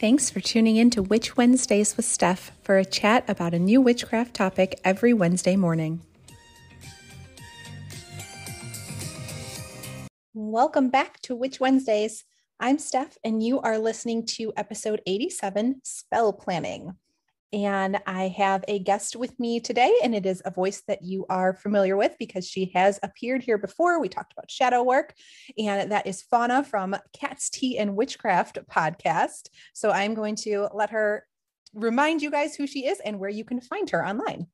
Thanks for tuning in to Witch Wednesdays with Steph for a chat about a new witchcraft topic every Wednesday morning. Welcome back to Witch Wednesdays. I'm Steph, and you are listening to episode 87 Spell Planning. And I have a guest with me today, and it is a voice that you are familiar with because she has appeared here before. We talked about shadow work, and that is Fauna from Cat's Tea and Witchcraft podcast. So I'm going to let her remind you guys who she is and where you can find her online.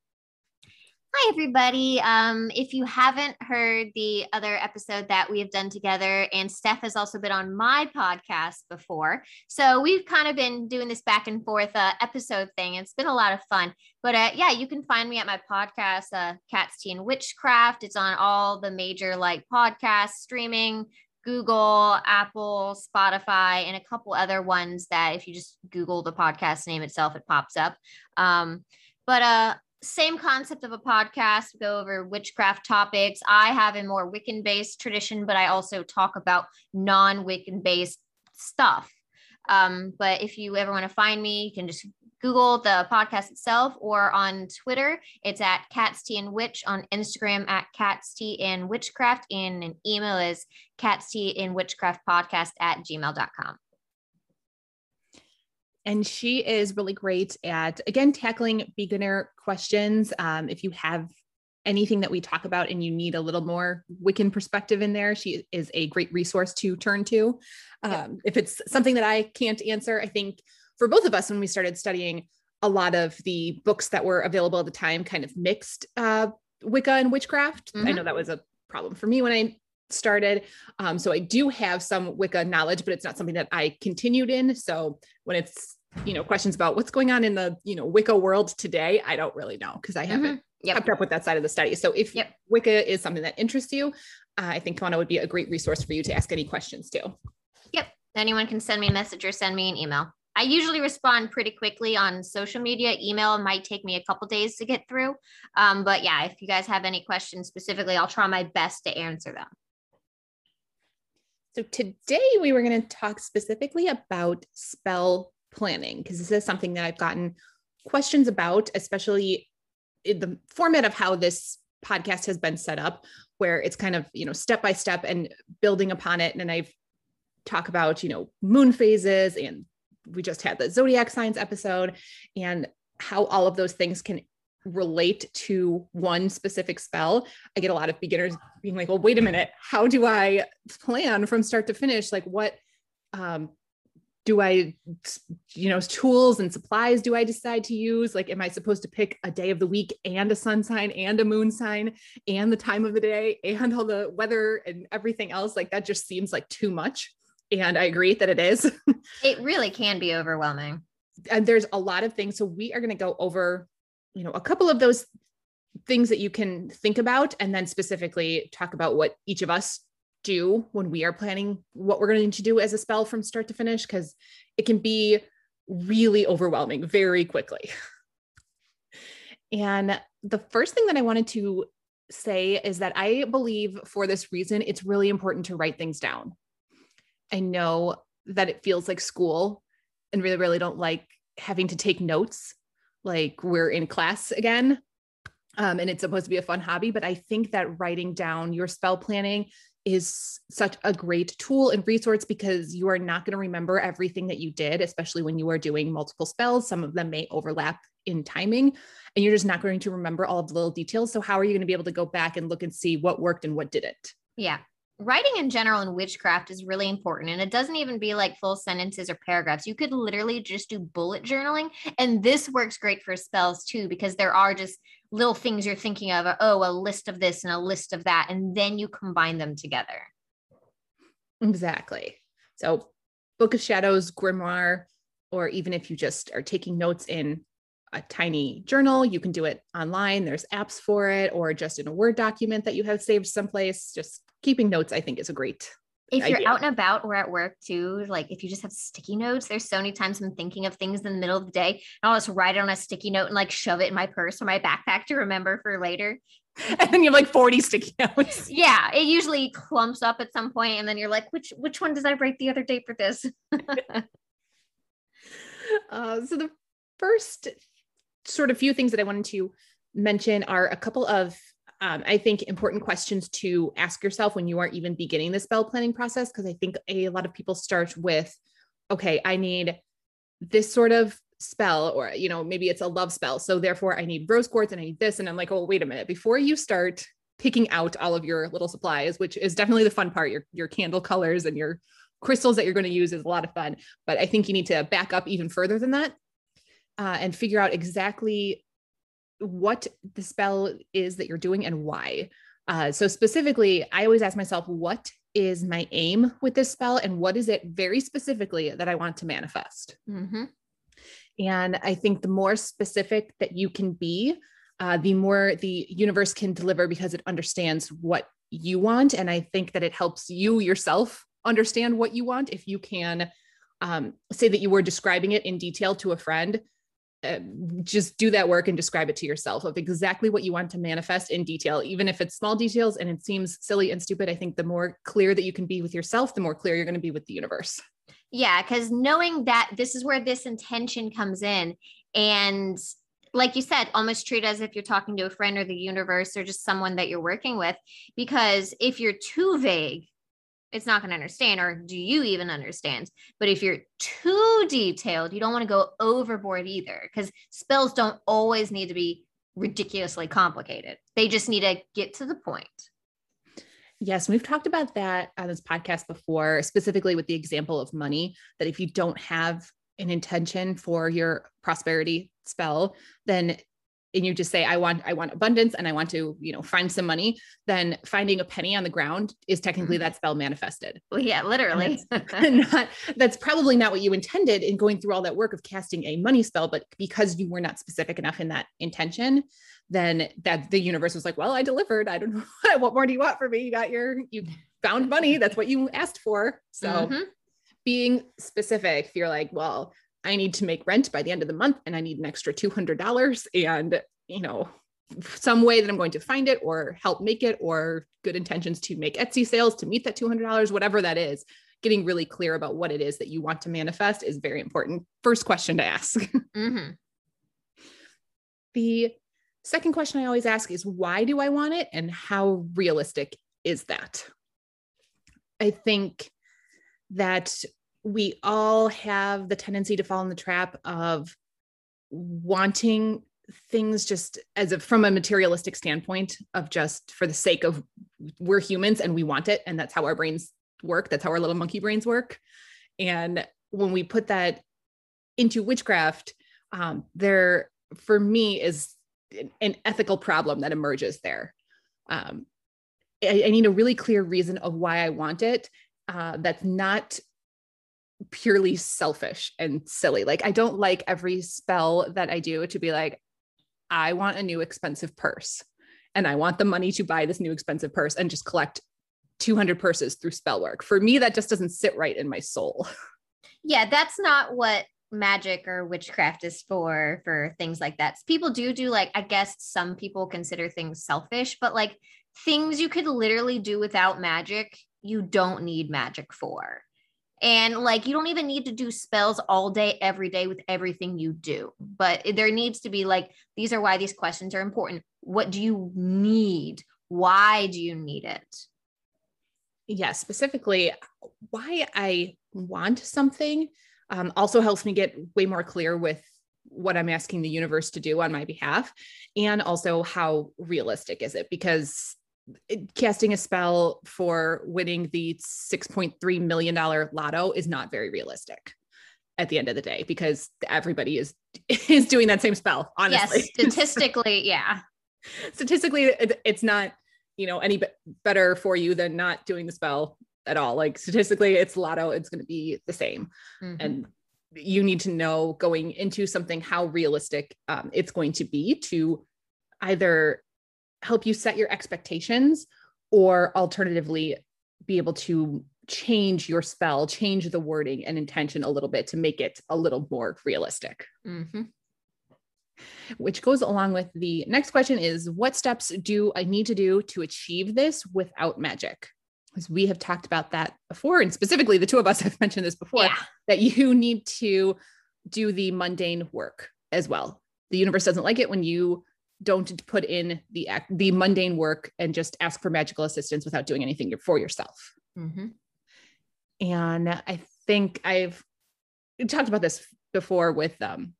Hi, everybody. Um, if you haven't heard the other episode that we have done together, and Steph has also been on my podcast before. So we've kind of been doing this back and forth uh, episode thing. It's been a lot of fun. But uh, yeah, you can find me at my podcast, uh, Cat's Tea and Witchcraft. It's on all the major like podcast streaming, Google, Apple, Spotify, and a couple other ones that if you just Google the podcast name itself, it pops up. Um, but uh, same concept of a podcast, go over witchcraft topics. I have a more Wiccan based tradition, but I also talk about non Wiccan based stuff. Um, but if you ever want to find me, you can just Google the podcast itself or on Twitter. It's at Cats Tea and Witch on Instagram at Cats Tea and Witchcraft. And an email is Cats Tea and Witchcraft podcast at gmail.com and she is really great at again tackling beginner questions. Um, if you have anything that we talk about and you need a little more wiccan perspective in there she is a great resource to turn to. Um, if it's something that i can't answer i think for both of us when we started studying a lot of the books that were available at the time kind of mixed uh, wicca and witchcraft. Mm-hmm. i know that was a problem for me when i started. Um, so I do have some Wicca knowledge, but it's not something that I continued in. So when it's, you know, questions about what's going on in the, you know, Wicca world today, I don't really know because I haven't mm-hmm. yep. kept up with that side of the study. So if yep. Wicca is something that interests you, uh, I think Fauna would be a great resource for you to ask any questions to. Yep. Anyone can send me a message or send me an email. I usually respond pretty quickly on social media. Email might take me a couple days to get through. Um, but yeah, if you guys have any questions specifically, I'll try my best to answer them. So today we were going to talk specifically about spell planning because this is something that I've gotten questions about, especially in the format of how this podcast has been set up, where it's kind of, you know, step by step and building upon it. And I've talked about, you know, moon phases and we just had the zodiac signs episode and how all of those things can relate to one specific spell, I get a lot of beginners being like, well, wait a minute, how do I plan from start to finish? Like, what um, do I, you know, tools and supplies do I decide to use? Like, am I supposed to pick a day of the week and a sun sign and a moon sign and the time of the day and all the weather and everything else? Like, that just seems like too much. And I agree that it is. it really can be overwhelming. And there's a lot of things. So, we are going to go over you know a couple of those things that you can think about and then specifically talk about what each of us do when we are planning what we're going to do as a spell from start to finish because it can be really overwhelming very quickly. And the first thing that i wanted to say is that i believe for this reason it's really important to write things down. I know that it feels like school and really really don't like having to take notes like we're in class again um, and it's supposed to be a fun hobby but i think that writing down your spell planning is such a great tool and resource because you are not going to remember everything that you did especially when you are doing multiple spells. Some of them may overlap in timing and you're just not going to remember all of the little details. So how are you going to be able to go back and look and see what worked and what didn't? Yeah writing in general in witchcraft is really important and it doesn't even be like full sentences or paragraphs you could literally just do bullet journaling and this works great for spells too because there are just little things you're thinking of uh, oh a list of this and a list of that and then you combine them together exactly so book of shadows grimoire or even if you just are taking notes in a tiny journal. You can do it online. There's apps for it, or just in a Word document that you have saved someplace. Just keeping notes, I think, is a great. If you're out and about or at work too, like if you just have sticky notes, there's so many times I'm thinking of things in the middle of the day. And I'll just write it on a sticky note and like shove it in my purse or my backpack to remember for later. And then you have like 40 sticky notes. Yeah. It usually clumps up at some point, And then you're like, which which one did I write the other day for this? Uh, so the first sort of few things that I wanted to mention are a couple of um, I think important questions to ask yourself when you are even beginning the spell planning process. Because I think a lot of people start with, okay, I need this sort of spell, or, you know, maybe it's a love spell. So therefore, I need rose quartz and I need this. And I'm like, oh, wait a minute. Before you start picking out all of your little supplies, which is definitely the fun part, your, your candle colors and your crystals that you're going to use is a lot of fun. But I think you need to back up even further than that uh, and figure out exactly what the spell is that you're doing and why. Uh, so specifically, I always ask myself, what is my aim with this spell, and what is it very specifically that I want to manifest? Mm-hmm. And I think the more specific that you can be, uh, the more the universe can deliver because it understands what you want. And I think that it helps you yourself understand what you want if you can um, say that you were describing it in detail to a friend uh, just do that work and describe it to yourself of exactly what you want to manifest in detail, even if it's small details and it seems silly and stupid. I think the more clear that you can be with yourself, the more clear you're going to be with the universe. Yeah, because knowing that this is where this intention comes in, and like you said, almost treat as if you're talking to a friend or the universe or just someone that you're working with. Because if you're too vague, it's not going to understand or do you even understand but if you're too detailed you don't want to go overboard either because spells don't always need to be ridiculously complicated they just need to get to the point Yes, we've talked about that on this podcast before, specifically with the example of money. That if you don't have an intention for your prosperity spell, then and you just say i want i want abundance and i want to you know find some money then finding a penny on the ground is technically mm-hmm. that spell manifested. Well yeah literally. That's, not, that's probably not what you intended in going through all that work of casting a money spell but because you were not specific enough in that intention then that the universe was like well i delivered. I don't know. What more do you want from me? You got your you found money. That's what you asked for. So mm-hmm. being specific if you're like well I need to make rent by the end of the month and I need an extra $200 and, you know, some way that I'm going to find it or help make it or good intentions to make Etsy sales to meet that $200, whatever that is. Getting really clear about what it is that you want to manifest is very important. First question to ask. Mm-hmm. the second question I always ask is why do I want it and how realistic is that? I think that we all have the tendency to fall in the trap of wanting things just as a from a materialistic standpoint of just for the sake of we're humans and we want it and that's how our brains work that's how our little monkey brains work. And when we put that into witchcraft um, there for me is an ethical problem that emerges there. Um, I, I, need a really clear reason of why i want it uh, that's not purely selfish and silly. Like I don't like every spell that I do to be like, I want a new expensive purse and I want the money to buy this new expensive purse and just collect 200 purses through spell work. For me, that just doesn't sit right in my soul. Yeah, that's not what magic or witchcraft is for for things like that. People do do like I guess some people consider things selfish, but like things you could literally do without magic, you don't need magic for. And like, you don't even need to do spells all day, every day with everything you do. But there needs to be like, these are why these questions are important. What do you need? Why do you need it? Yeah, specifically, why I want something um, also helps me get way more clear with what I'm asking the universe to do on my behalf, and also how realistic is it? Because casting a spell for winning the $6.3 million lotto is not very realistic at the end of the day because everybody is is doing that same spell honestly. yes statistically yeah. Statistically it's not you know any better for you than not doing the spell at all. Like statistically it's lotto it's going to be the same. Mm-hmm. and you need to know going into something how realistic um, it's going to be to either help you set your expectations or alternatively be able to change your spell, change the wording and intention a little bit to make it a little more realistic. Mm-hmm. Which goes along with the next question is what steps do I need to do to achieve this without magic? Because we have talked about that before, and specifically the two of us have mentioned this before yeah. that you need to do the mundane work as well. The universe doesn't like it when you don't put in the act, the mundane work and just ask for magical assistance without doing anything for yourself. Mm-hmm. And I think I've talked about this before with um,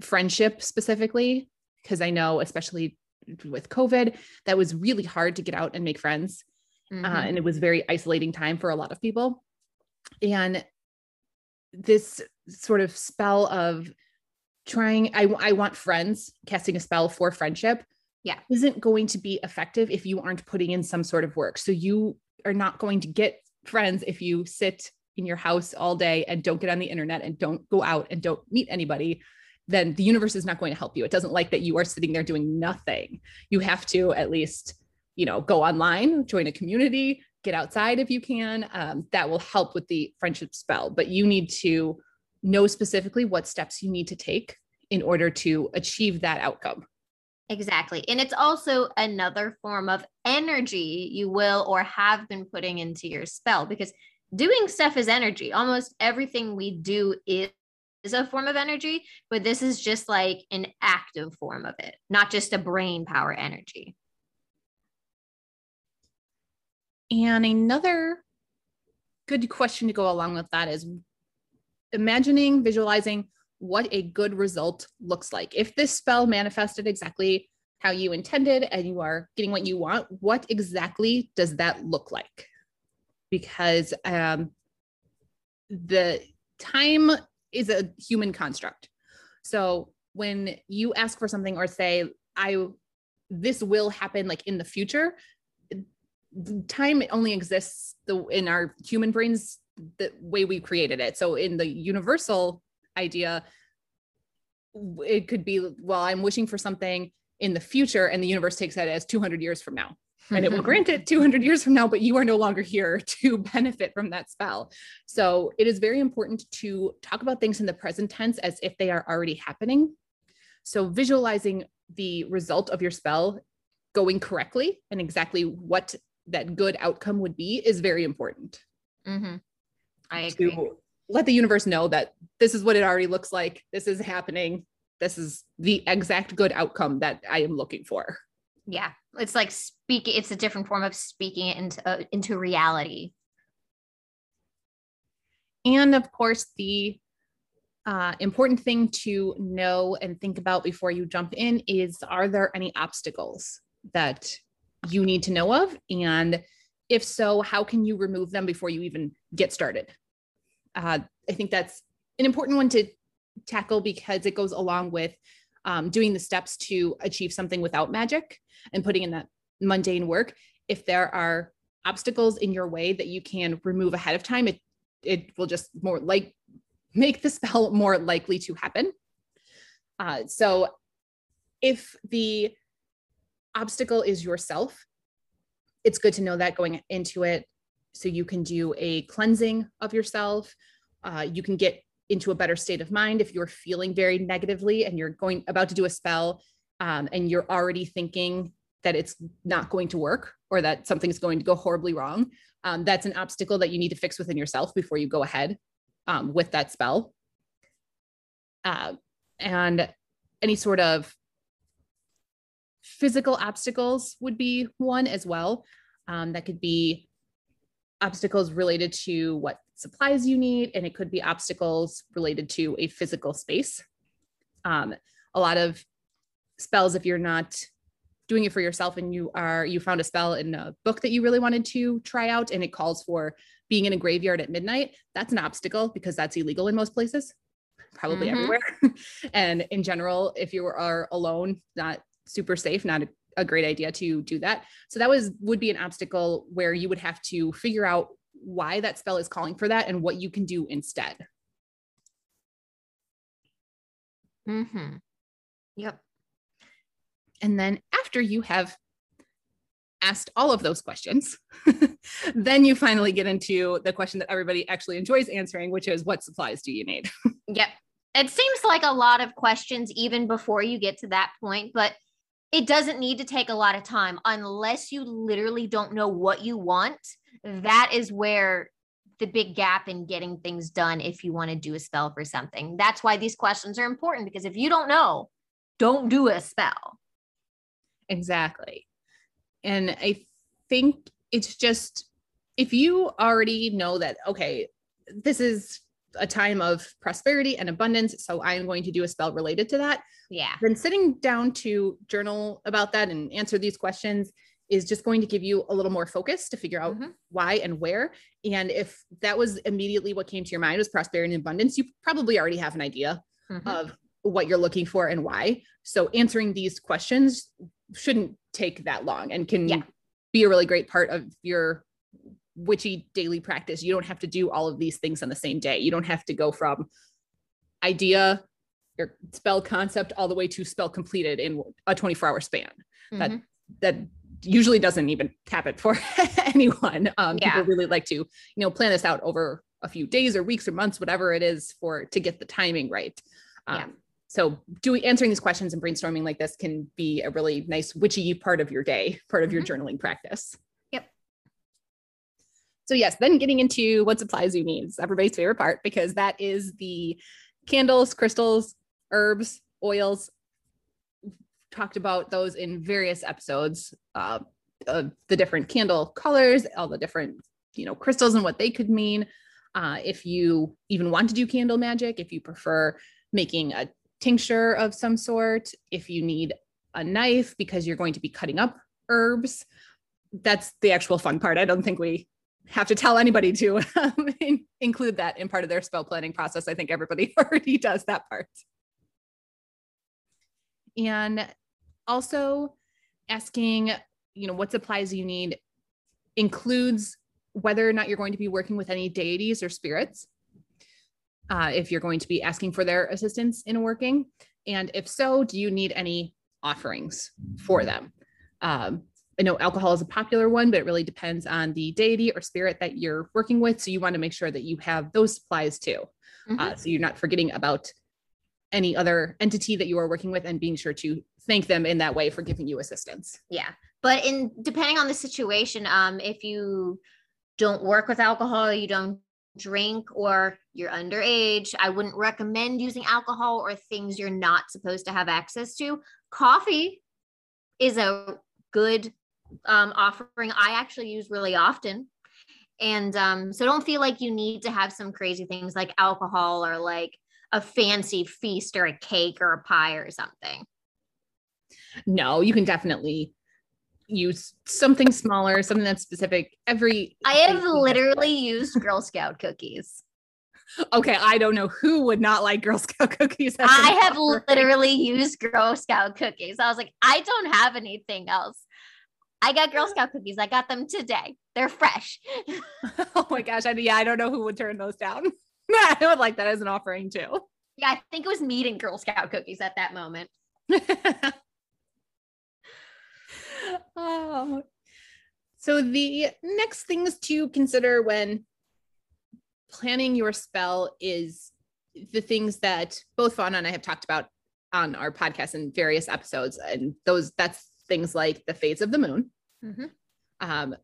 friendship specifically, because I know, especially with COVID, that was really hard to get out and make friends. Mm-hmm. Uh, and it was very isolating time for a lot of people. And this sort of spell of trying I, I want friends casting a spell for friendship yeah. isn't going to be effective if you aren't putting in some sort of work. So you are not going to get friends if you sit in your house all day and don't get on the internet and don't go out and don't meet anybody. Then the universe is not going to help you. It doesn't like that you are sitting there doing nothing. You have to at least you know go online join a community get outside if you can. Um, that will help with the friendship spell but you need to know specifically what steps you need to take in order to achieve that outcome. Exactly. And it's also another form of energy you will or have been putting into your spell because doing stuff is energy. Almost everything we do is, is a form of energy, but this is just like an active form of it, not just a brain power energy. And another good question to go along with that is imagining, visualizing what a good result looks like. If this spell manifested exactly how you intended and you are getting what you want, what exactly does that look like? Because um, the time is a human construct. So when you ask for something or say, I this will happen like in the future, time only exists the in our human brains the way we created it. So in the universal idea, it could be, well, I'm wishing for something in the future, and the universe takes that as 200 years from now. And it will grant it 200 years from now, but you are no longer here to benefit from that spell. So it is very important to talk about things in the present tense as if they are already happening. So visualizing the result of your spell going correctly and exactly what that good outcome would be is very important. Mm-hmm. I agree. To let the universe know that this is what it already looks like. This is happening. This is the exact good outcome that I am looking for. Yeah, it's like speaking. It's a different form of speaking it into uh, into reality. And of course, the uh, important thing to know and think about before you jump in is: Are there any obstacles that you need to know of? And if so, how can you remove them before you even get started? Uh, I think that's an important one to tackle because it goes along with um, doing the steps to achieve something without magic and putting in that mundane work. If there are obstacles in your way that you can remove ahead of time, it it will just more like make the spell more likely to happen. Uh, so if the obstacle is yourself, it's good to know that going into it so you can do a cleansing of yourself. Uh, you can get into a better state of mind if you're feeling very negatively and you're going about to do a spell um, and you're already thinking that it's not going to work or that something's going to go horribly wrong. Um, that's an obstacle that you need to fix within yourself before you go ahead um, with that spell. Uh, and any sort of physical obstacles would be one as well. Um, that could be obstacles related to what supplies you need, and it could be obstacles related to a physical space. Um, a lot of spells, if you're not doing it for yourself and you are you found a spell in a book that you really wanted to try out and it calls for being in a graveyard at midnight that's an obstacle because that's illegal in most places probably mm-hmm. everywhere and in general if you are alone not super safe, not a, a great idea to do that. So that was would be an obstacle where you would have to figure out why that spell is calling for that and what you can do instead. Mm-hmm. Yep. And then after you have asked all of those questions, then you finally get into the question that everybody actually enjoys answering, which is what supplies do you need? yep. It seems like a lot of questions even before you get to that point, but it doesn't need to take a lot of time unless you literally don't know what you want. That is where the big gap in getting things done if you want to do a spell for something. That's why these questions are important because if you don't know, don't do a spell. Exactly. And I think it's just if you already know that, okay, this is a time of prosperity and abundance, so I am going to do a spell related to that. Yeah. Then sitting down to journal about that and answer these questions is just going to give you a little more focus to figure out Mhm. why and where. And if that was immediately what came to your mind was prosperity and abundance, you probably already have an idea Mhm. of what you're looking for and why. So answering these questions shouldn't take that long and can Yeah. be a really great part of your witchy daily practice. You don't have to do all of these things on the same day. You don't have to go from idea or spell concept all the way to spell completed in a 24 hour span. That Mhm. that usually doesn't even happen for anyone. Um, Yeah. People really like to, you know, plan this out over a few days or weeks or months, whatever it is for to get the timing right. Um, Yeah. So doing answering these questions and brainstorming like this can be a really nice witchy part of your day, part of your journaling practice. So yes, then getting into what supplies you need is everybody's favorite part because that is the candles, crystals, herbs, oils. Talked about those in various episodes. Uh, of the different candle colors, all the different you know crystals and what they could mean. Uh, if you even want to do candle magic, if you prefer making a tincture of some sort, if you need a knife because you're going to be cutting up herbs, that's the actual fun part. I don't think we have to tell anybody to um, in- include that in part of their spell planning process. I think everybody already does that part. And also asking, you know, what supplies you need includes whether or not you're going to be working with any deities or spirits. Uh, if you're going to be asking for their assistance in working. And if so, do you need any offerings for them? Um, I know alcohol is a popular one, but it really depends on the deity or spirit that you're working with. So you want to make sure that you have those supplies too. Mhm. Uh, so you're not forgetting about any other entity that you are working with and being sure to thank them in that way for giving you assistance. Yeah. But in depending on the situation, um, if you don't work with alcohol, you don't drink, or you're underage, I wouldn't recommend using alcohol or things you're not supposed to have access to. Coffee is a good um, offering I actually use really often. And um, so don't feel like you need to have some crazy things like alcohol or like a fancy feast or a cake or a pie or something. No, you can definitely use something smaller, something that's specific. Every I have literally used Girl Scout cookies. okay. I don't know who would not like Girl Scout cookies. I have literally used Girl Scout cookies. I was like, I don't have anything else. I got Girl Scout cookies. I got them today. They're fresh. oh my gosh. I, yeah, I don't know who would turn those down. I would like that as an offering too. Yeah, I think it was me and Girl Scout cookies at that moment. oh. So the next things to consider when planning your spell is the things that both Fauna and I have talked about on our podcast in various episodes. And those that's things like the phase of the moon. Mhm. Um,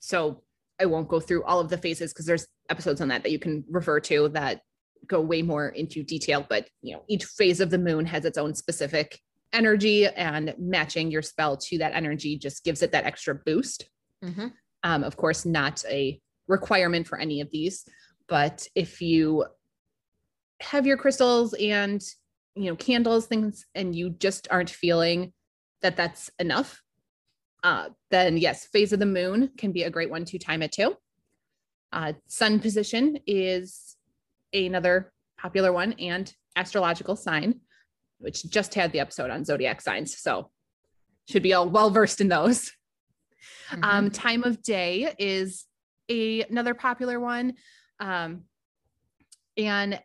so I won't go through all of the phases because there's episodes on that that you can refer to that go way more into detail. But you know, each phase of the moon has its own specific energy, and matching your spell to that energy just gives it that extra boost. Mhm. Um, of course, not a requirement for any of these, but if you have your crystals and you know candles, things, and you just aren't feeling that that's enough, uh, then yes, phase of the moon can be a great one to time it to. Uh, sun position is another popular one, and astrological sign, which just had the episode on zodiac signs, so should be all well versed in those. Mhm. Um, time of day is a, another popular one. Um, and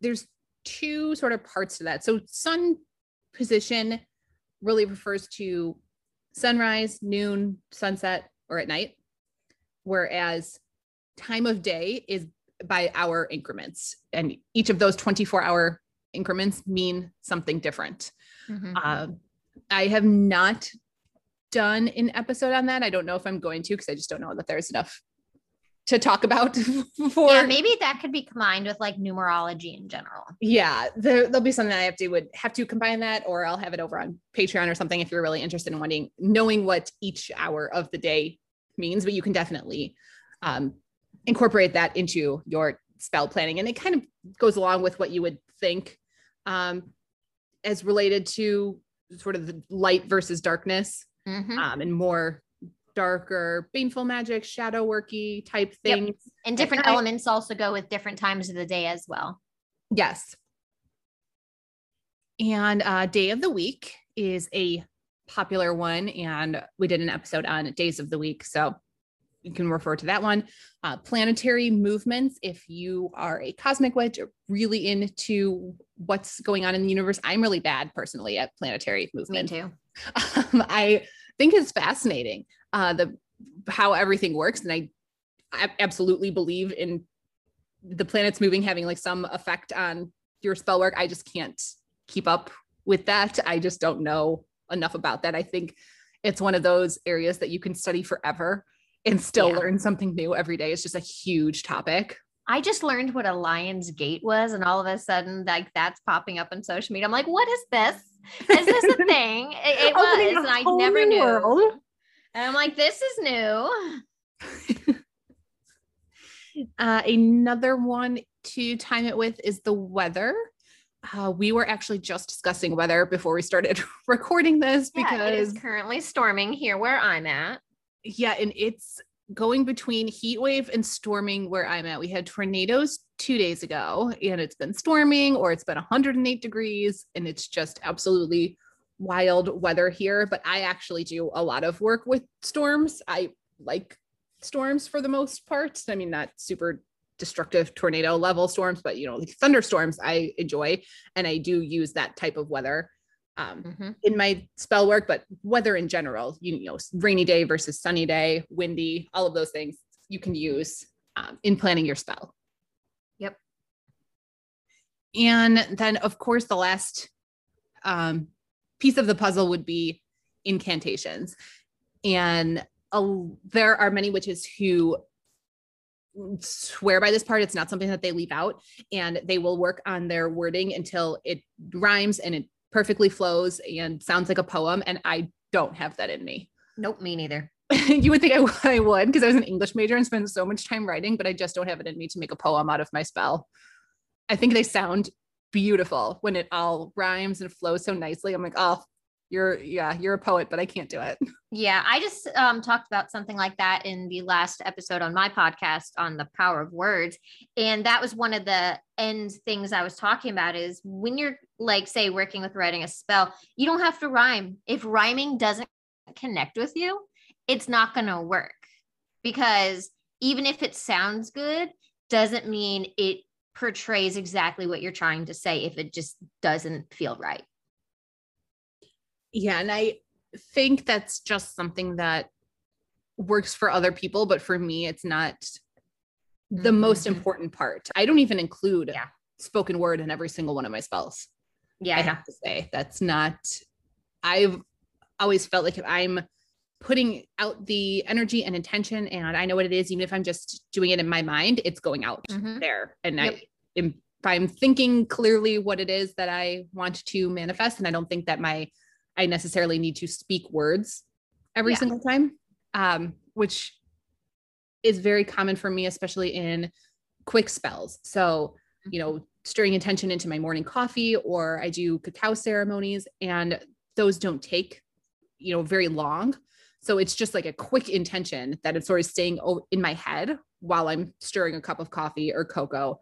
there's two sort of parts to that. So sun position really refers to sunrise, noon, sunset, or at night. Whereas time of day is by hour increments. And each of those 24 hour increments mean something different. Mhm. Um, I have not done an episode on that. I don't know if I'm going to because I just don't know that there's enough to talk about for yeah, maybe that could be combined with like numerology in general. Yeah, there, will be something I have to would have to combine that, or I'll have it over on Patreon or something if you're really interested in wanting knowing what each hour of the day means. But you can definitely um, incorporate that into your spell planning, and it kind of goes along with what you would think um, as related to sort of the light versus darkness, Mhm. um, and more darker, baneful magic, shadow worky type things. And different I- elements also go with different times of the day as well. Yes. And uh, day of the week is a popular one. And we did an episode on days of the week. So you can refer to that one. Uh, planetary movements. If you are a cosmic witch really into what's going on in the universe, I'm really bad personally at planetary Me movement. too. Um, I think it's fascinating uh, the how everything works, and I, I absolutely believe in the planets moving having like some effect on your spell work. I just can't keep up with that. I just don't know enough about that. I think it's one of those areas that you can study forever and still Yeah. learn something new every day. It's just a huge topic. I just learned what a lion's gate was, and all of a sudden, like that's popping up on social media. I'm like, what is this? Is this a thing? It, it was, and I never knew. world. And I'm like, this is new. Uh, another one to time it with is the weather. Uh, we were actually just discussing weather before we started recording this Yeah, because it is currently storming here where I'm at. yeah, and it's going between heat wave and storming where I'm at. We had tornadoes two days ago, and it's been storming or it's been 108 degrees, and it's just absolutely wild weather here. But I actually do a lot of work with storms. I like storms for the most part. I mean, not super destructive tornado level storms, but you know, like thunderstorms I enjoy, and I do use that type of weather. Um, Mhm. in my spell work, but weather in general, you, you know, rainy day versus sunny day, windy, all of those things you can use um, in planning your spell. Yep. And then, of course, the last um, piece of the puzzle would be incantations. And uh, there are many witches who swear by this part. It's not something that they leave out, and they will work on their wording until it rhymes and it perfectly flows and sounds like a poem. And I don't have that in me. Nope, me neither. you would think I, I would because I was an English major and spent so much time writing, but I just don't have it in me to make a poem out of my spell. I think they sound beautiful when it all rhymes and flows so nicely. I'm like, oh, you're yeah, you're a poet, but I can't do it. Yeah, I just um, talked about something like that in the last episode on my podcast on the power of words. And that was one of the end things I was talking about is when you're like, say, working with writing a spell, you don't have to rhyme. If rhyming doesn't connect with you, it's not going to work because even if it sounds good, doesn't mean it portrays exactly what you're trying to say if it just doesn't feel right. Yeah, and I think that's just something that works for other people, but for me, it's not the most Mhm. important part. I don't even include Yeah. spoken word in every single one of my spells. Yeah. I have to say that's not. I've always felt like if I'm putting out the energy and intention, and I know what it is, even if I'm just doing it in my mind, it's going out Mhm. there. And Yep. I, if I'm thinking clearly what it is that I want to manifest, and I don't think that my I necessarily need to speak words every Yeah. single time, um, which is very common for me, especially in quick spells. So, you know, stirring intention into my morning coffee, or I do cacao ceremonies, and those don't take, you know, very long. So it's just like a quick intention that it's sort of staying in my head while I'm stirring a cup of coffee or cocoa.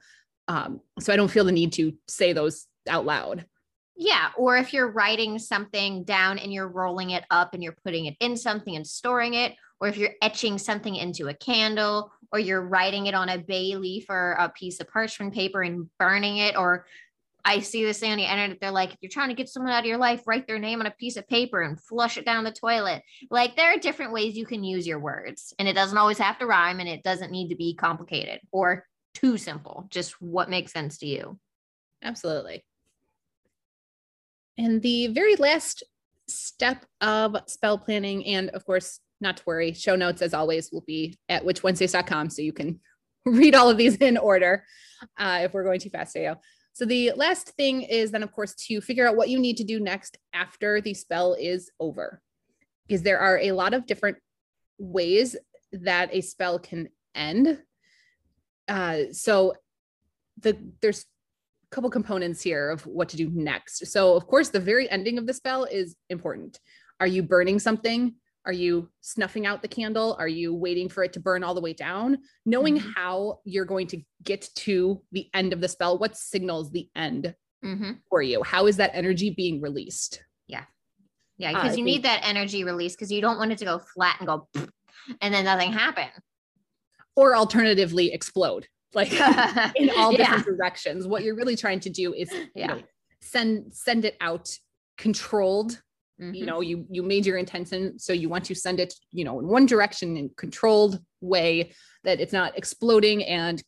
Um, so I don't feel the need to say those out loud. Yeah. Or if you're writing something down and you're rolling it up and you're putting it in something and storing it, or if you're etching something into a candle, or you're writing it on a bay leaf or a piece of parchment paper and burning it, or I see this on the internet. They're like, if you're trying to get someone out of your life, write their name on a piece of paper and flush it down the toilet. Like there are different ways you can use your words, and it doesn't always have to rhyme and it doesn't need to be complicated or too simple. Just what makes sense to you. Absolutely. And the very last step of spell planning, and of course, not to worry. Show notes, as always, will be at witchwednesdays.com. So you can read all of these in order uh, if we're going too fast for you. So the last thing is then, of course, to figure out what you need to do next after the spell is over. Because there are a lot of different ways that a spell can end. Uh, so the there's a couple components here of what to do next. So of course, the very ending of the spell is important. Are you burning something? Are you snuffing out the candle? Are you waiting for it to burn all the way down? Knowing mm-hmm. how you're going to get to the end of the spell, what signals the end mm-hmm. for you? How is that energy being released? Yeah. Yeah. Because uh, you need that energy release because you don't want it to go flat and go and then nothing happen. Or alternatively, explode like in all different yeah. directions. What you're really trying to do is yeah. You know, send send it out controlled Mm-hmm. You know, you you made your intention, so you want to send it, you know, in one direction in controlled way that it's not exploding and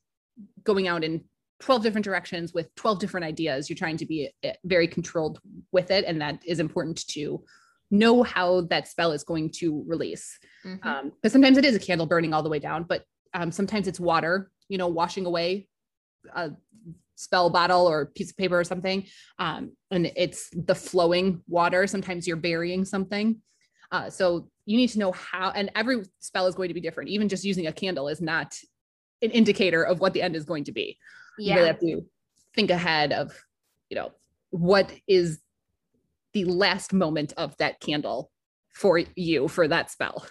going out in 12 different directions with 12 different ideas. You're trying to be eh, very controlled with it, and that is important to know how that spell is going to release. Because mm-hmm. um, sometimes it is a candle burning all the way down, but um, sometimes it's water, you know, washing away a spell bottle or piece of paper or something. Um, and it's the flowing water. Sometimes you're burying something. Uh, so you need to know how, and every spell is going to be different. Even just using a candle is not an indicator of what the end is going to be. Yeah. You really have to think ahead of, you know, what is the last moment of that candle for you for that spell.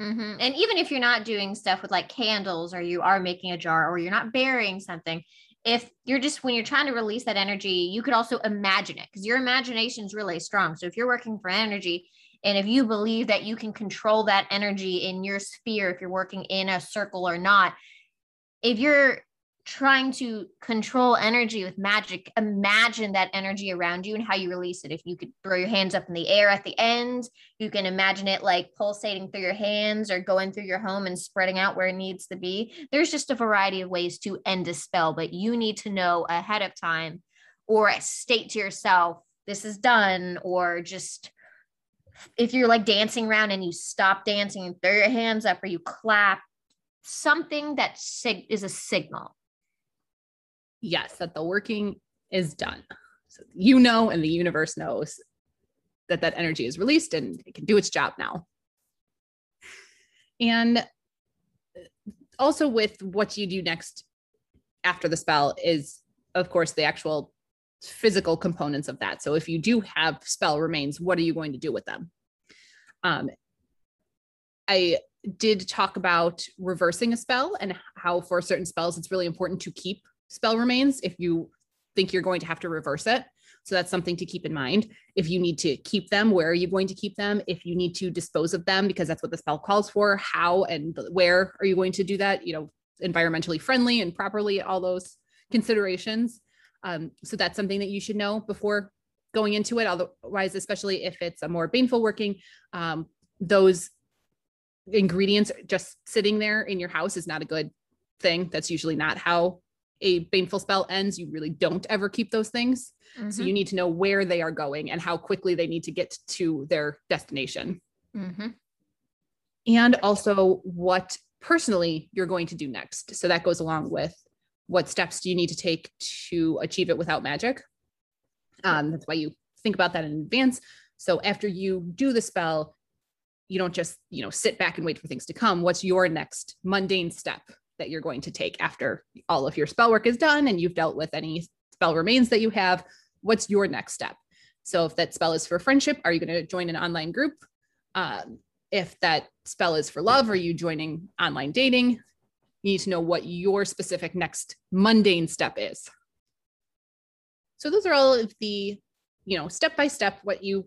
Mm-hmm. And even if you're not doing stuff with like candles or you are making a jar or you're not burying something, if you're just when you're trying to release that energy, you could also imagine it because your imagination is really strong. So if you're working for energy and if you believe that you can control that energy in your sphere, if you're working in a circle or not, if you're trying to control energy with magic, imagine that energy around you and how you release it. If you could throw your hands up in the air at the end, you can imagine it like pulsating through your hands or going through your home and spreading out where it needs to be. There's just a variety of ways to end a spell, but you need to know ahead of time or state to yourself, this is done, or just if you're like dancing around and you stop dancing and throw your hands up or you clap, something that sig- is a signal yes, that the working is done. So you know, and the universe knows that that energy is released and it can do its job now. And also, with what you do next after the spell is, of course, the actual physical components of that. So, if you do have spell remains, what are you going to do with them? Um, I did talk about reversing a spell and how for certain spells it's really important to keep spell remains if you think you're going to have to reverse it. So that's something to keep in mind. If you need to keep them, where are you going to keep them? If you need to dispose of them, because that's what the spell calls for, how and where are you going to do that? You know, environmentally friendly and properly, all those considerations. Um, so that's something that you should know before going into it. Otherwise, especially if it's a more baneful working, um, those ingredients just sitting there in your house is not a good thing. That's usually not how a baneful spell ends, you really don't ever keep those things. Mm-hmm. So you need to know where they are going and how quickly they need to get to their destination. Mm-hmm. And also what personally you're going to do next. So that goes along with what steps do you need to take to achieve it without magic. Um, that's why you think about that in advance. So after you do the spell, you don't just you know sit back and wait for things to come. What's your next mundane step that you're going to take after all of your spell work is done and you've dealt with any spell remains that you have. What's your next step? So if that spell is for friendship, are you going to join an online group? Um, if that spell is for love, are you joining online dating? You need to know what your specific next mundane step is. So those are all of the, you know, step by step what you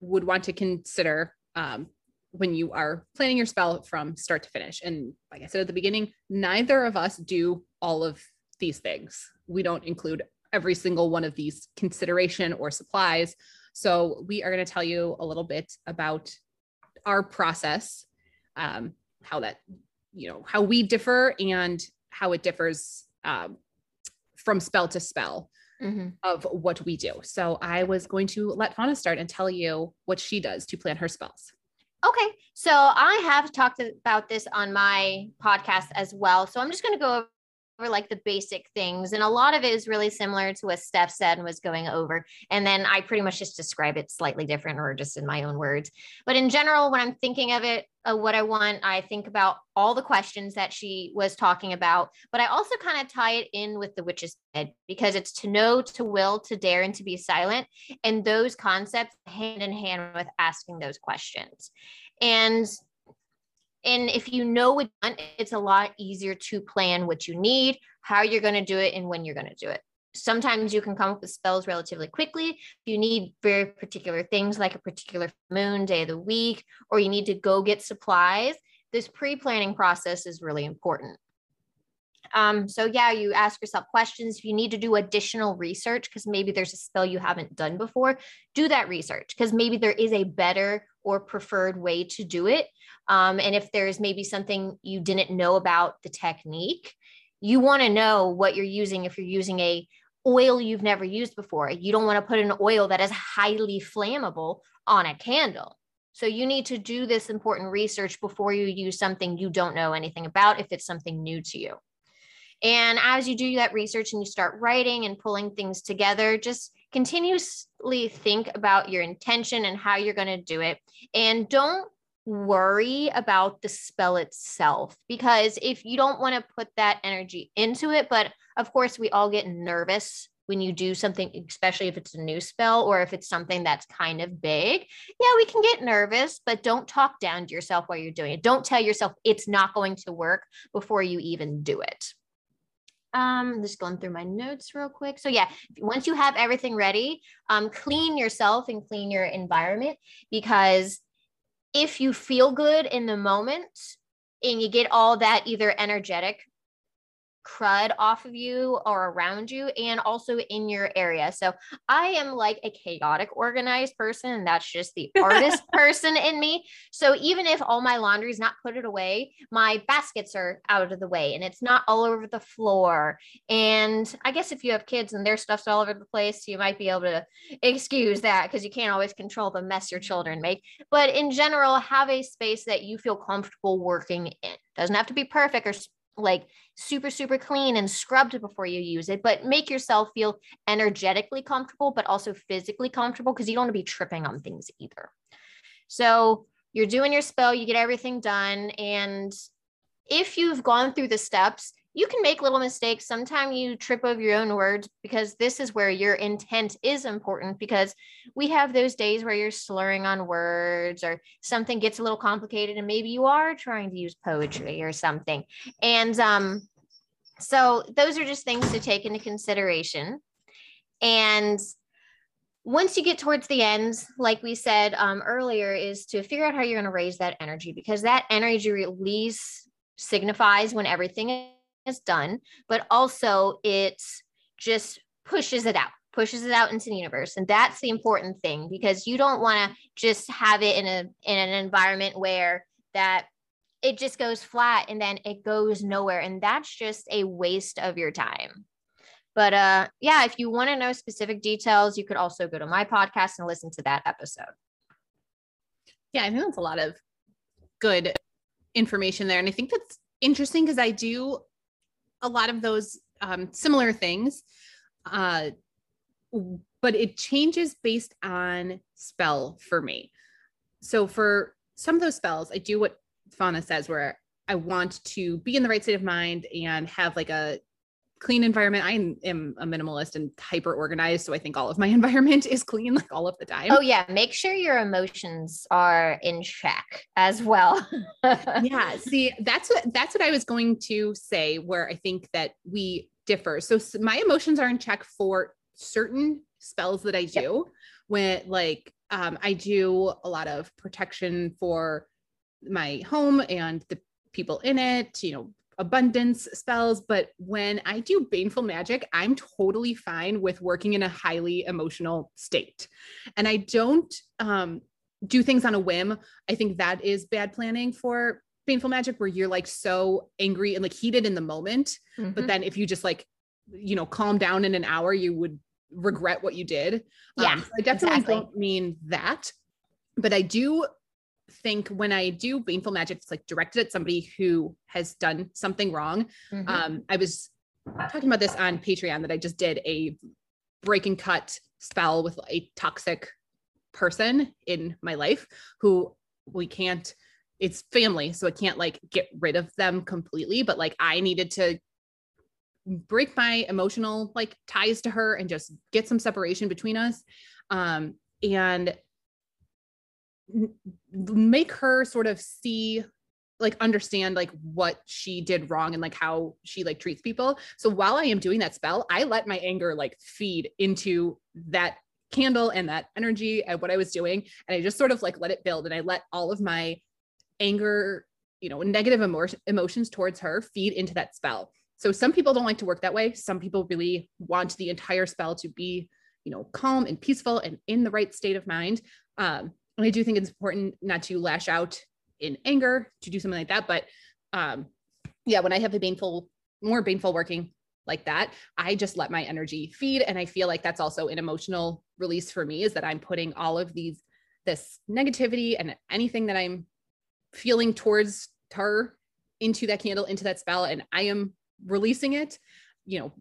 would want to consider um, when you are planning your spell from start to finish. And like I said at the beginning, neither of us do all of these things. We don't include every single one of these consideration or supplies. So we are going to tell you a little bit about our process, um, how that, you know, how we differ and how it differs um, from spell to spell. Mm-hmm. Of what we do. So I was going to let Fauna start and tell you what she does to plan her spells. Okay. So I have talked about this on my podcast as well. So I'm just going to go like the basic things. And a lot of it is really similar to what Steph said and was going over. And then I pretty much just describe it slightly different or just in my own words. But in general, when I'm thinking of it, uh, what I want, I think about all the questions that she was talking about. But I also kind of tie it in with the witch's bed because it's to know, to will, to dare, and to be silent. And those concepts hand in hand with asking those questions. And and if you know what you want, it's a lot easier to plan what you need, how you're going to do it, and when you're going to do it. Sometimes you can come up with spells relatively quickly. If you need very particular things like a particular moon, day of the week, or you need to go get supplies, this pre planning process is really important. Um, so yeah, you ask yourself questions. If you need to do additional research, because maybe there's a spell you haven't done before, do that research because maybe there is a better or preferred way to do it. Um, and if there's maybe something you didn't know about the technique, you want to know what you're using if you're using a oil you've never used before. You don't want to put an oil that is highly flammable on a candle. So you need to do this important research before you use something you don't know anything about if it's something new to you. And as you do that research and you start writing and pulling things together, just continuously think about your intention and how you're going to do it. And don't worry about the spell itself because if you don't want to put that energy into it, but of course, we all get nervous when you do something, especially if it's a new spell or if it's something that's kind of big. Yeah, we can get nervous, but don't talk down to yourself while you're doing it. Don't tell yourself it's not going to work before you even do it. Um, just going through my notes real quick. So yeah, once you have everything ready, um, clean yourself and clean your environment because if you feel good in the moment and you get all that either energetic crud off of you or around you and also in your area. So I am like a chaotic organized person and that's just the artist person in me. So even if all my laundry's not put it away, my baskets are out of the way and it's not all over the floor. And I guess if you have kids and their stuff's all over the place, you might be able to excuse that because you can't always control the mess your children make. But in general, have a space that you feel comfortable working in. Doesn't have to be perfect or like super super clean and scrubbed before you use it but make yourself feel energetically comfortable but also physically comfortable because you don't want to be tripping on things either. So you're doing your spell you get everything done and if you've gone through the steps you can make little mistakes. Sometimes you trip over your own words because this is where your intent is important because we have those days where you're slurring on words or something gets a little complicated and maybe you are trying to use poetry or something. And um, so those are just things to take into consideration. And once you get towards the end, like we said um, earlier, is to figure out how you're going to raise that energy because that energy release signifies when everything is done, but also it just pushes it out, pushes it out into the universe. And that's the important thing because you don't want to just have it in a in an environment where that it just goes flat and then it goes nowhere. And that's just a waste of your time. But uh yeah, if you want to know specific details, you could also go to my podcast and listen to that episode. Yeah, I think that's a lot of good information there. And I think that's interesting because I do a lot of those um, similar things, uh, but it changes based on spell for me. So for some of those spells, I do what Fauna says, where I want to be in the right state of mind and have like a clean environment. I am a minimalist and hyper organized, so I think all of my environment is clean like all of the time. Oh yeah, make sure your emotions are in check as well. yeah, see, that's what that's what I was going to say where I think that we differ. So my emotions are in check for certain spells that I do yep. when like um, I do a lot of protection for my home and the people in it, you know, abundance spells, but when I do baneful magic, I'm totally fine with working in a highly emotional state. And I don't um, do things on a whim. I think that is bad planning for baneful magic where you're like so angry and like heated in the moment. Mm-hmm. But then if you just like, you know, calm down in an hour, you would regret what you did. Yeah. Um, so I definitely exactly. don't mean that, but I do think when I do baneful magic, it's like directed at somebody who has done something wrong. Mhm. Um, I was talking about this on Patreon that I just did a break and cut spell with a toxic person in my life who we can't it's family so i can't like get rid of them completely but like i needed to break my emotional like ties to her and just get some separation between us um and make her sort of see like understand like what she did wrong and like how she like treats people. So while i am doing that spell i let my anger like feed into that candle and that energy and what i was doing. And i just sort of like let it build and i let all of my anger you know negative emotion, emotions towards her feed into that spell. So some people don't like to work that way. Some people really want the entire spell to be you know calm and peaceful and in the right state of mind. Um i do think it's important not to lash out in anger to do something like that but um yeah when i have a baneful more baneful working like that i just let my energy feed. And i feel like that's also an emotional release for me is that i'm putting all of these this negativity and anything that i'm feeling towards her into that candle into that spell and i am releasing it you know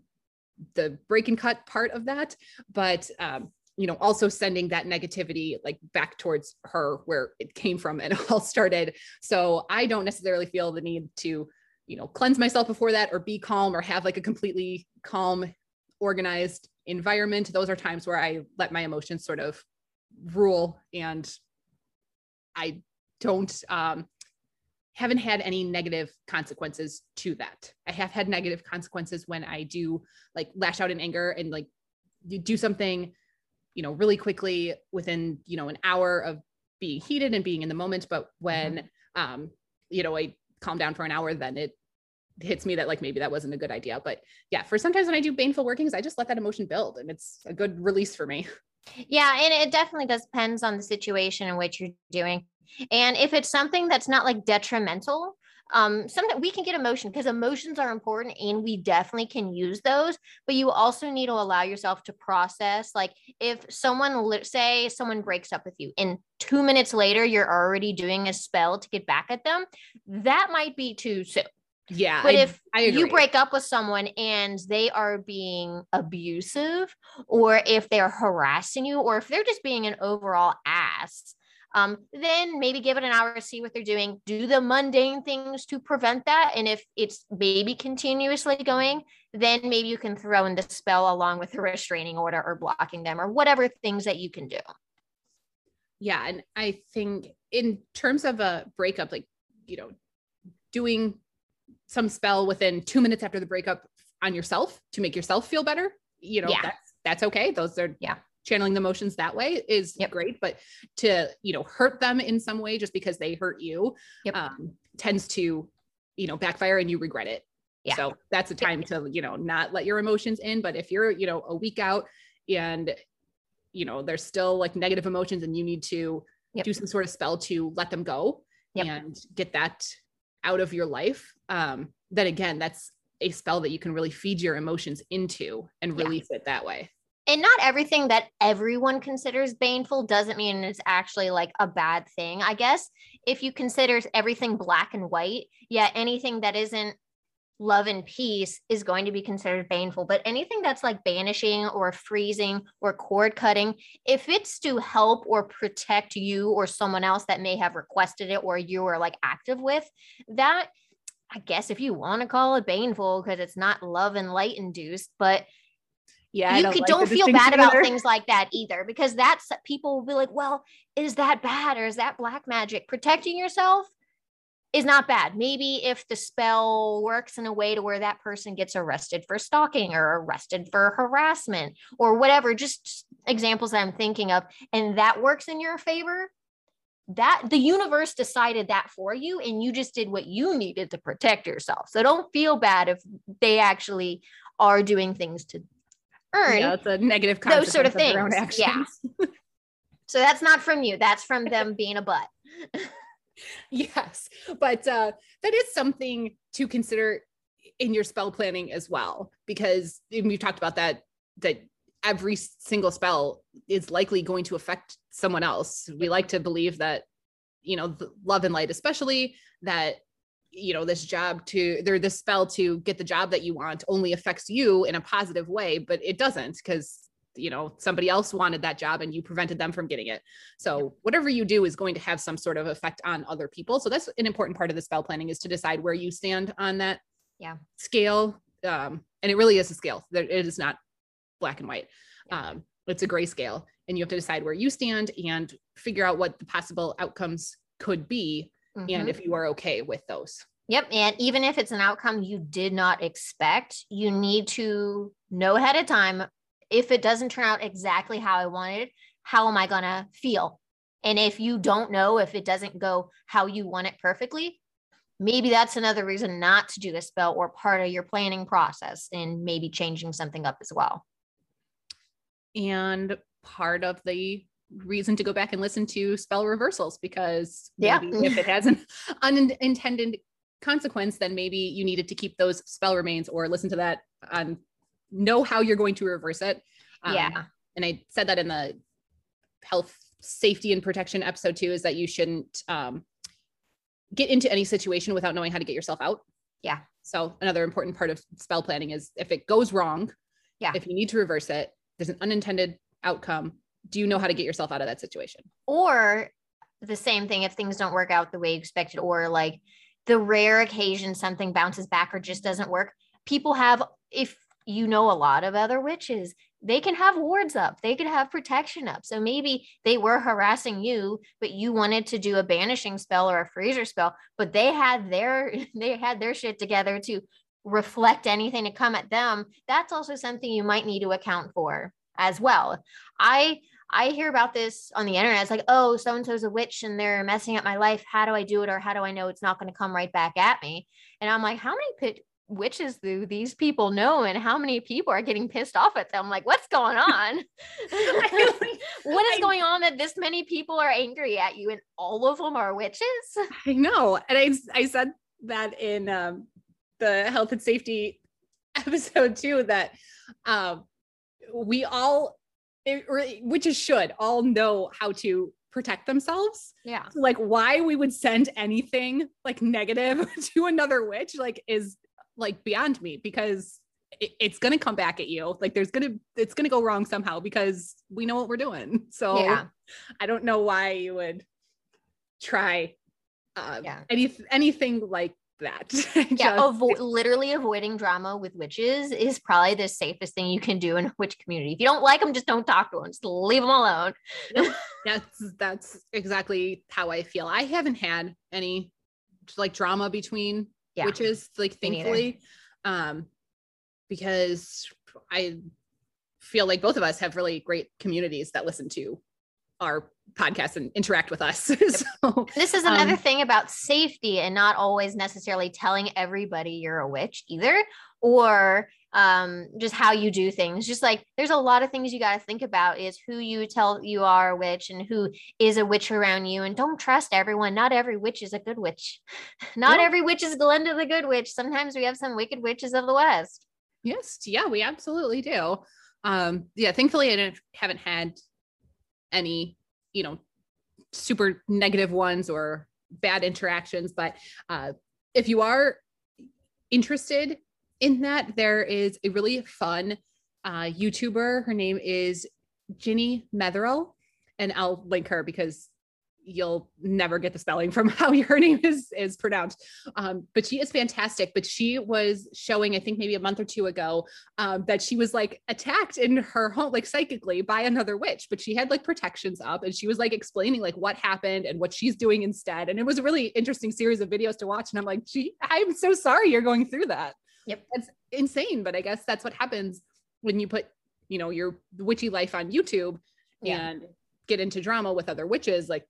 the break and cut part of that. But um you know also sending that negativity like back towards her where it came from and it all started. So i don't necessarily feel the need to you know cleanse myself before that or be calm or have like a completely calm organized environment. Those are times where i let my emotions sort of rule and i don't um haven't had any negative consequences to that. I have had negative consequences when i do like lash out in anger and like you do something you know really quickly within you know an hour of being heated and being in the moment. But when um you know i calm down for an hour then it hits me that like maybe that wasn't a good idea. But yeah for sometimes when i do baneful workings i just let that emotion build and it's a good release for me. Yeah, and it definitely does depends on the situation in which you're doing. And if it's something that's not like detrimental, um, sometimes we can get emotion because emotions are important and we definitely can use those. But you also need to allow yourself to process. Like if someone, say, someone breaks up with you, and two minutes later you're already doing a spell to get back at them, that might be too soon. yeah But I, if I you break up with someone and they are being abusive, or if they're harassing you, or if they're just being an overall ass, um, then maybe give it an hour to see what they're doing. Do the mundane things to prevent that. And if it's maybe continuously going, then maybe you can throw in the spell along with the restraining order or blocking them or whatever things that you can do. yeah and i think in terms of a breakup like you know doing some spell within two minutes after the breakup on yourself to make yourself feel better you know Yeah. that's that's okay those are Yeah. Channeling the emotions that way is Yep. great but to you know hurt them in some way just because they hurt you Yep. um, tends to you know backfire and you regret it Yeah. so that's a time to you know not let your emotions in but if you're you know a week out and you know there's still like negative emotions and you need to Yep. do some sort of spell to let them go and get that out of your life um then again that's a spell that you can really feed your emotions into and Yeah. release it that way and not everything that everyone considers baneful doesn't mean it's actually like a bad thing. I guess if you consider everything black and white, yeah, anything that isn't love and peace is going to be considered baneful. But anything that's like banishing or freezing or cord cutting, if it's to help or protect you or someone else that may have requested it or you are like active with, that I guess if you want to call it baneful because it's not love and light induced, but yeah you don't could like don't feel bad about things like that either because that's people will be like well is that bad or is that black magic? Protecting yourself is not bad. Maybe if the spell works in a way to where that person gets arrested for stalking or arrested for harassment or whatever just examples that i'm thinking of and that works in your favor that the universe decided that for you and you just did what you needed to protect yourself. So don't feel bad if they actually are doing things to earn yeah, it's a negative those sort of consequence their own things. Yeah. So that's not from you. That's from them being a butt. yes but uh that is something to consider in your spell planning as well because we've talked about that that every single spell is likely going to affect someone else we like to believe that you know, love and light, especially that you know this job to there this spell to get the job that you want only affects you in a positive way but it doesn't because you know somebody else wanted that job and you prevented them from getting it. So whatever you do is going to have some sort of effect on other people. So that's an important part of the spell planning is to decide where you stand on that yeah. scale um and it really is a scale. It is not black and white. Yeah. um it's a gray scale and you have to decide where you stand and figure out what the possible outcomes could be mm-hmm. and if you are okay with those Yep. And even if it's an outcome you did not expect, you need to know ahead of time if it doesn't turn out exactly how I wanted, how am I going to feel? And if you don't know if it doesn't go how you want it perfectly, maybe that's another reason not to do the spell or part of your planning process and maybe changing something up as well. And part of the reason to go back and listen to spell reversals because yeah. if it has an unintended consequence, then maybe you needed to keep those spell remains or listen to that on know how you're going to reverse it. Um, yeah. And I said that in the health, safety, and protection episode too is that you shouldn't um, get into any situation without knowing how to get yourself out. Yeah. So another important part of spell planning is if it goes wrong, yeah. If you need to reverse it, there's an unintended outcome. Do you know how to get yourself out of that situation? Or the same thing if things don't work out the way you expected, or like the rare occasion something bounces back or just doesn't work. People have, if you know a lot of other witches they can have wards up they could have protection up so maybe they were harassing you but you wanted to do a banishing spell or a freezer spell but they had their they had their shit together to reflect anything to come at them that's also something you might need to account for as well i i hear about this on the internet. It's like oh so and so's a witch and they're messing up my life. How do i do it or how do i know it's not going to come right back at me? And i'm like how many witches do these people know and how many people are getting pissed off at them? Like what's going on? What is going on that this many people are angry at you and all of them are witches? I know. And i, I said that in um, the health and safety episode too that um, we all it, witches should all know how to protect themselves. Yeah. So like why we would send anything like negative to another witch like is like beyond me because it, it's going to come back at you. Like there's going to, it's going to go wrong somehow because we know what we're doing. So yeah. I don't know why you would try uh, yeah. any, anything like that. yeah, avo- literally avoiding drama with witches is probably the safest thing you can do in a witch community. If you don't like them, just don't talk to them. Just leave them alone. that's that's exactly how I feel. I haven't had any like drama between yeah. which is like thankfully um because i feel like both of us have really great communities that listen to our podcast and interact with us so this is another um, thing about safety and not always necessarily telling everybody you're a witch either or um, just how you do things. Just like there's a lot of things you got to think about is who you tell you are a witch and who is a witch around you. And don't trust everyone. Not every witch is a good witch. Not yeah. every witch is Glenda the good witch. Sometimes we have some wicked witches of the West. Yes. Yeah, we absolutely do. Um, yeah, thankfully I haven't had any, you know, super negative ones or bad interactions. But uh, if you are interested in that, there is a really fun uh, YouTuber. Her name is Ginny Metherill, and I'll link her because you'll never get the spelling from how her name is is pronounced um, but she is fantastic but she was showing i think maybe a month or two ago um, that she was like attacked in her home like psychically by another witch but she had like protections up and she was like explaining like what happened and what she's doing instead and it was a really interesting series of videos to watch and i'm like gee i'm so sorry you're going through that Yep. That's insane. But I guess that's what happens when you put, you know, your witchy life on YouTube yeah. and get into drama with other witches. Like,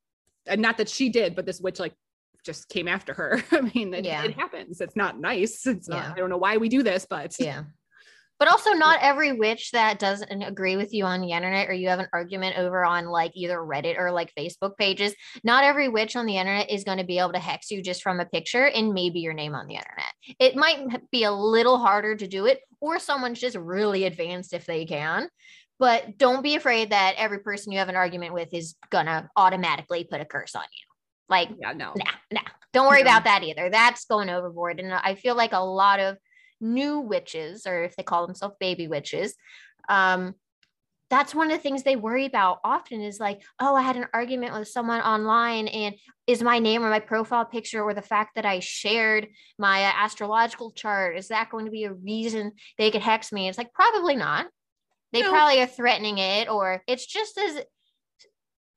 and not that she did, but this witch like just came after her. I mean, it, yeah. it happens. It's not nice. It's not, yeah. I don't know why we do this, but yeah but also not every witch that doesn't agree with you on the internet or you have an argument over on like either reddit or like facebook pages not every witch on the internet is going to be able to hex you just from a picture and maybe your name on the internet it might be a little harder to do it or someone's just really advanced if they can but don't be afraid that every person you have an argument with is gonna automatically put a curse on you Like, Yeah, no. nah, nah. Don't worry No. about that either. That's going overboard. And I feel like a lot of new witches, or if they call themselves baby witches, um, that's one of the things they worry about often is like, oh, I had an argument with someone online, and is my name or my profile picture or the fact that I shared my uh, astrological chart, is that going to be a reason they could hex me? It's like, probably not. They No. probably are threatening it, or it's just as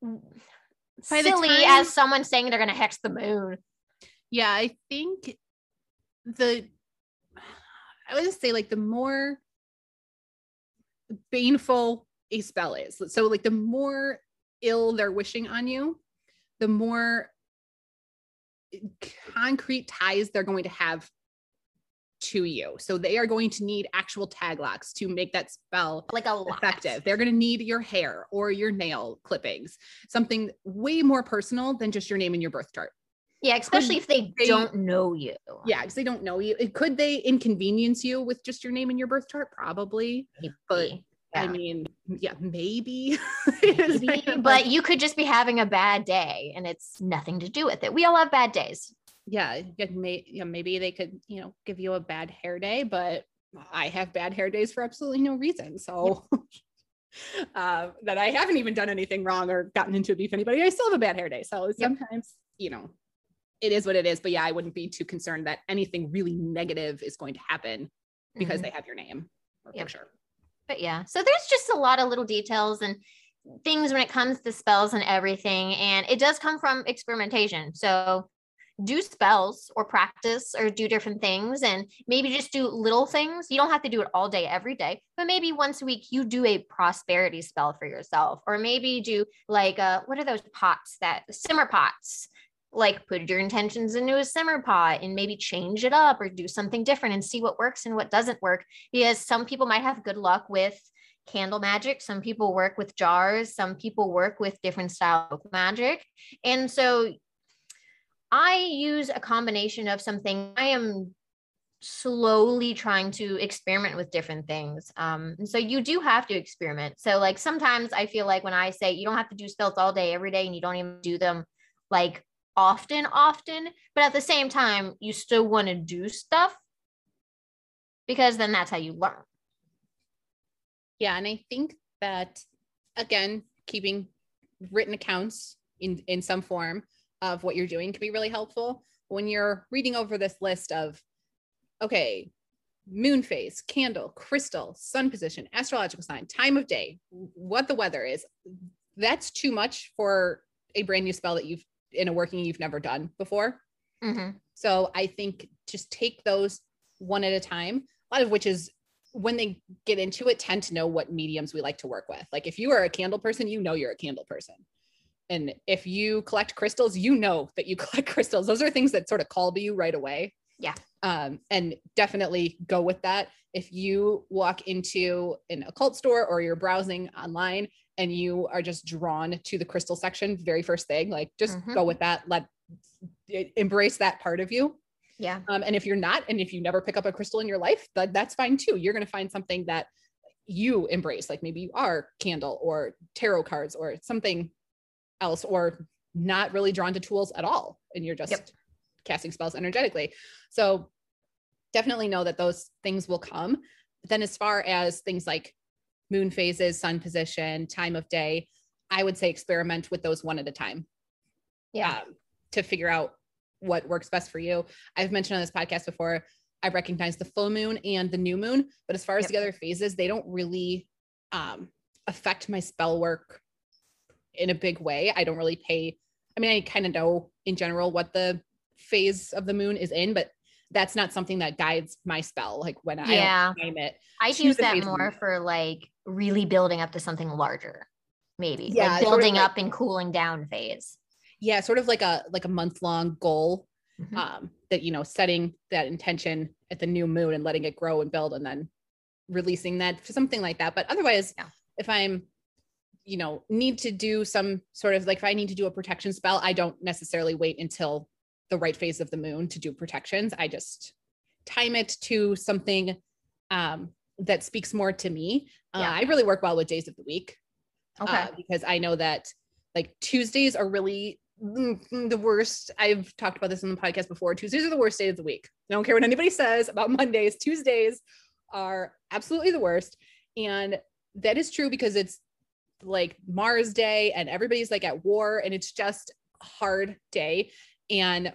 By silly time- as someone saying they're going to hex the moon. Yeah, I think the I would say like the more baneful a spell is. So like the more ill they're wishing on you, the more concrete ties they're going to have to you. So they are going to need actual tag locks to make that spell like a lot. effective. They're going to need your hair or your nail clippings, something way more personal than just your name and your birth chart. Yeah, especially if they, they- don't know you. Yeah, because they don't know you. Could they inconvenience you with just your name and your birth chart? Probably. But Maybe. I mean, yeah, maybe. Maybe, but you could just be having a bad day and it's nothing to do with it. We all have bad days. Yeah, may, maybe they could, you know, give you a bad hair day, but I have bad hair days for absolutely no reason. So uh, that I haven't even done anything wrong or gotten into a beef with anybody. I still have a bad hair day. So sometimes, you know, it is what it is. But yeah, I wouldn't be too concerned that anything really negative is going to happen because Mhm. they have your name or Yep. picture. But yeah, so there's just a lot of little details and things when it comes to spells and everything. And it does come from experimentation. So do spells or practice or do different things and maybe just do little things. You don't have to do it all day, every day, but maybe once a week you do a prosperity spell for yourself. Or maybe do like, uh, what are those pots that simmer pots? Like put your intentions into a simmer pot and maybe change it up or do something different and see what works and what doesn't work because some people might have good luck with candle magic some people work with jars some people work with different style of magic and so i use a combination of something. I am slowly trying to experiment with different things. Um and so you do have to experiment. So like sometimes i feel like when i say you don't have to do spells all day every day and you don't even do them like often often but at the same time you still want to do stuff because then that's how you learn. Yeah, and I think that again, keeping written accounts in in some form of what you're doing can be really helpful when you're reading over this list of okay, moon phase, candle, crystal, sun position, astrological sign, time of day, what the weather is. That's too much for a brand new spell that you've in a working you've never done before. Mhm. So I think just take those one at a time. A lot of which is when they get into it, tend to know what mediums we like to work with. Like if you are a candle person, you know you're a candle person. And if you collect crystals, you know that you collect crystals. Those are things that sort of call to you right away. Yeah. Um, and definitely go with that. If you walk into an occult store or you're browsing online and you are just drawn to the crystal section, very first thing, like just Mhm. go with that. Let embrace that part of you. Yeah. Um, and if you're not, and if you never pick up a crystal in your life, that, that's fine too. You're going to find something that you embrace, like maybe you are candle or tarot cards or something else, or not really drawn to tools at all. And you're just Yep. casting spells energetically. So definitely know that those things will come. But then as far as things like moon phases, sun position, time of day, I would say experiment with those one at a time Yeah. um, to figure out what works best for you. I've mentioned on this podcast before, I recognize the full moon and the new moon, but as far as Yep. the other phases, they don't really um, affect my spell work in a big way. I don't really pay. I mean, I kind of know in general what the phase of the moon is in, but that's not something that guides my spell. Like when Yeah. I time it. I use that more for like really building up to something larger, maybe. Yeah, like sort of building like- up and cooling down phase. Yeah, sort of like a like a month long goal Mhm. um, that you know setting that intention at the new moon and letting it grow and build and then releasing that for something like that but otherwise Yeah. if i'm you know need to do some sort of like if i need to do a protection spell i don't necessarily wait until the right phase of the moon to do protections i just time it to something um, that speaks more to me uh, Yeah. i really work well with days of the week Okay. uh, because I know that like Tuesdays are really mm, the worst. I've talked about this in the podcast before. Tuesdays are the worst day of the week. I don't care what anybody says about Mondays. Tuesdays are absolutely the worst. And that is true because it's like Mars Day and everybody's like at war and it's just hard day. And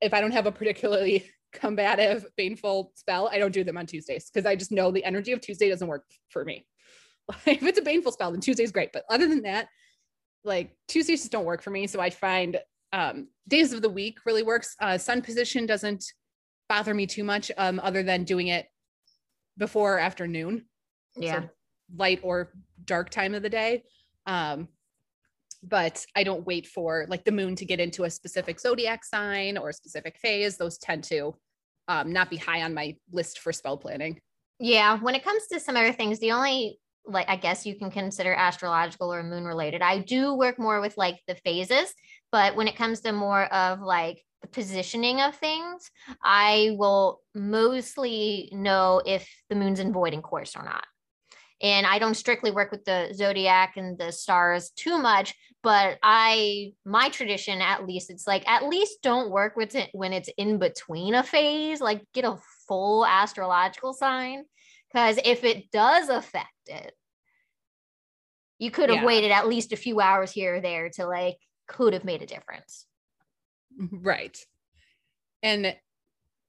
if I don't have a particularly combative, baneful spell, I don't do them on Tuesdays because I just know the energy of Tuesday doesn't work for me. if it's a baneful spell, then Tuesday's great. But other than that, like Tuesdays just don't work for me. So I find um, days of the week really works. Uh, sun position doesn't bother me too much, um, other than doing it before or afternoon. Yeah. So light or dark time of the day. Um, but I don't wait for like the moon to get into a specific zodiac sign or a specific phase. Those tend to um, not be high on my list for spell planning. Yeah. When it comes to some other things, the only like I guess you can consider astrological or moon related. I do work more with like the phases, but when it comes to more of like the positioning of things, I will mostly know if the moon's in void course or not. And I don't strictly work with the zodiac and the stars too much, but I my tradition at least it's like at least don't work with it when it's in between a phase, like get a full astrological sign because if it does affect it, you could have yeah. waited at least a few hours here or there to like could have made a difference. Mm-hmm, right. And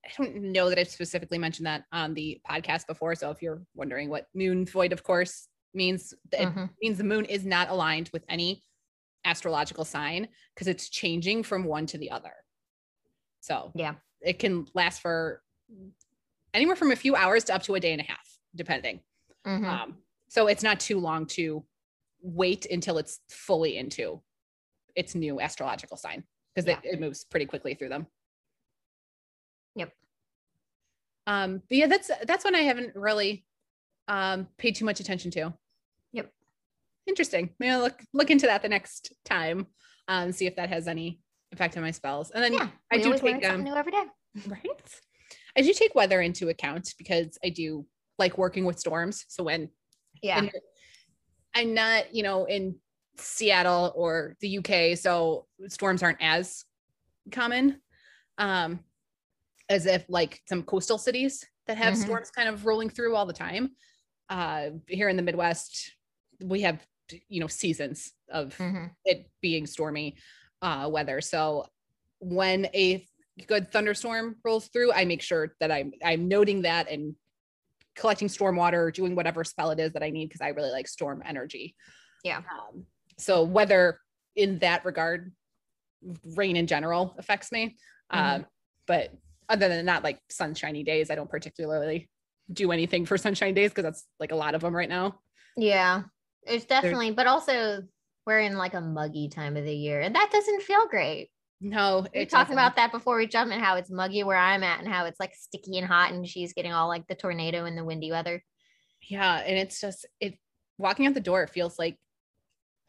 I don't know that I've specifically mentioned that on the podcast before. So if you're wondering what moon void, of course, means, it mm-hmm. means the moon is not aligned with any astrological sign because it's changing from one to the other. So yeah, it can last for anywhere from a few hours to up to a day and a half, depending. Mm-hmm. Um, so it's not too long to wait until it's fully into its new astrological sign because yeah. it, it moves pretty quickly through them. Yep. Um, but yeah, that's that's one I haven't really um paid too much attention to. Yep. Interesting. Maybe I'll look look into that the next time um, see if that has any effect on my spells. And then yeah, I do take um, new every day. Right. I do take weather into account because I do like working with storms. So when yeah, I'm not, you know, in Seattle or the UK, so storms aren't as common um, as if like some coastal cities that have mm-hmm. storms kind of rolling through all the time. Uh, here in the Midwest, we have you know seasons of mm-hmm. it being stormy uh, weather. So when a good thunderstorm rolls through, I make sure that I'm I'm noting that and collecting storm water, doing whatever spell it is that I need because I really like storm energy. Yeah. Um, so weather in that regard, rain in general affects me. Mm-hmm. Um, but other than that, like sunshiny days, I don't particularly do anything for sunshine days because that's like a lot of them right now. Yeah, it's definitely, There's, but also we're in like a muggy time of the year and that doesn't feel great. No, we're talking about that before we jump in how it's muggy where I'm at and how it's like sticky and hot and she's getting all like the tornado and the windy weather. Yeah, and it's just it walking out the door feels like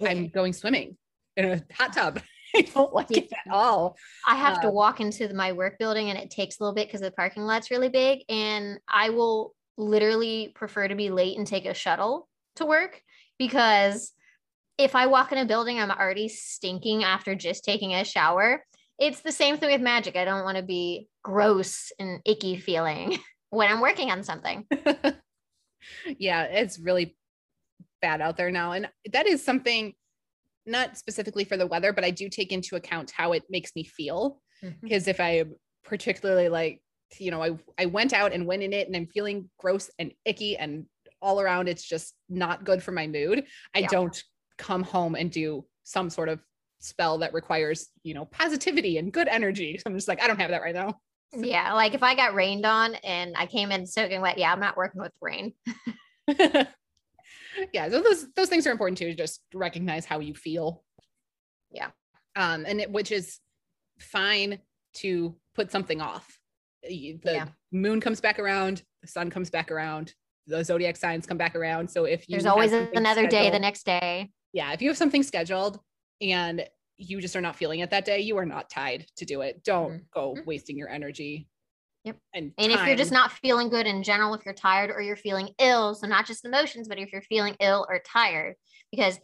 I'm going swimming in a hot tub. I don't like it at all. I have to um, walk into my work building and it takes a little bit because the parking lot's really big. And I will literally prefer to be late and take a shuttle to work because if I walk in a building, I'm already stinking after just taking a shower. It's the same thing with magic. I don't want to be gross and icky feeling when I'm working on something. yeah, it's really bad out there now. And that is something not specifically for the weather, but I do take into account how it makes me feel. Because mm-hmm. if I particularly like, you know, I, I went out and went in it and I'm feeling gross and icky and all around, it's just not good for my mood. I yeah. don't come home and do some sort of spell that requires, you know, positivity and good energy. So I'm just like, I don't have that right now. Yeah. Like if I got rained on and I came in soaking wet, yeah, I'm not working with rain. yeah. So those those things are important too, just recognize how you feel. Yeah. Um, and it, which is fine to put something off. The yeah. moon comes back around, the sun comes back around, the zodiac signs come back around. So if you there's always another day the next day. Yeah. If you have something scheduled and you just are not feeling it that day, you are not tied to do it. Don't mm-hmm. go mm-hmm. wasting your energy. Yep. And, and if you're just not feeling good in general, if you're tired or you're feeling ill, so not just emotions, but if you're feeling ill or tired, because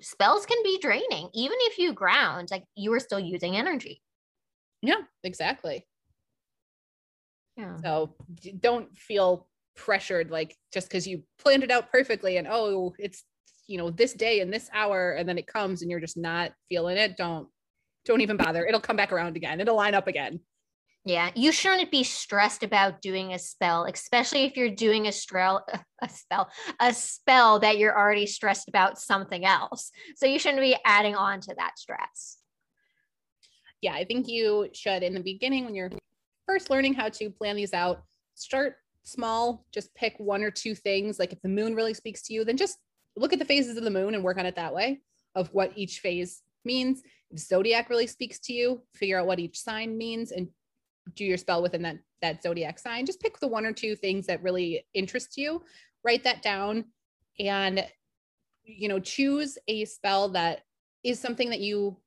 spells can be draining. Even if you ground, like you are still using energy. Yeah, exactly. Yeah. So don't feel pressured like just because you planned it out perfectly and oh it's you know this day and this hour and then it comes and you're just not feeling it don't don't even bother it'll come back around again it'll line up again yeah you shouldn't be stressed about doing a spell especially if you're doing a spell a spell a spell that you're already stressed about something else. So you shouldn't be adding on to that stress. Yeah i think you should in the beginning when you're first learning how to plan these out start small just pick one or two things. Like if the moon really speaks to you then just look at the phases of the moon and work on it that way of what each phase means. If zodiac really speaks to you, figure out what each sign means and do your spell within that that zodiac sign. Just pick the one or two things that really interest you, write that down and you know, choose a spell that is something that you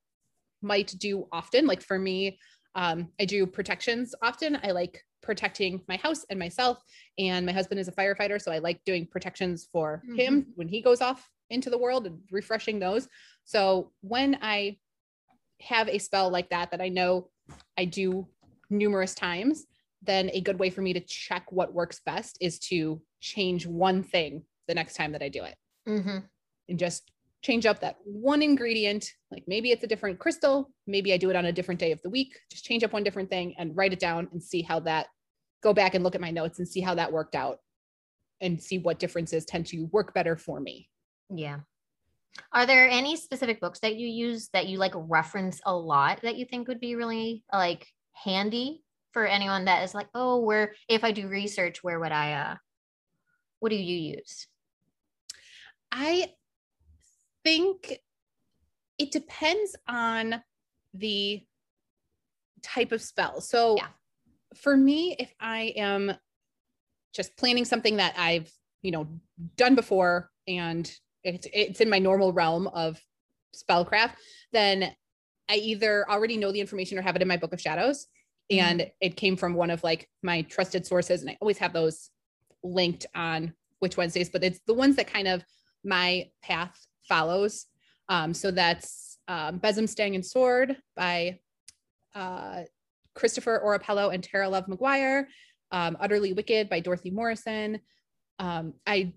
might do often. Like for me, um, I do protections often. I like protecting my house and myself. And my husband is a firefighter, so I like doing protections for mm-hmm. him when he goes off into the world and refreshing those. So when I have a spell like that that I know I do numerous times, then a good way for me to check what works best is to change one thing the next time that I do it. Mm-hmm. And just change up that one ingredient. Like maybe it's a different crystal. Maybe I do it on a different day of the week. Just change up one different thing and write it down and see how that go back and look at my notes and see how that worked out and see what differences tend to work better for me. Yeah. Are there any specific books that you use that you like reference a lot that you think would be really like handy for anyone that is like, oh, where if I do research, where would I uh what do you use? I think it depends on the type of spell. So yeah. for me, if I am just planning something that I've, you know, done before and it's it's in my normal realm of spellcraft, then I either already know the information or have it in my book of shadows. Mm-hmm. And it came from one of like my trusted sources. And I always have those linked on Witch Wednesdays, but it's the ones that kind of my path follows. Um, so that's um, Besom Stang and Sword by uh, Christopher Orapello and Tara Love Maguire, um, Utterly Wicked by Dorothy Morrison. Um, I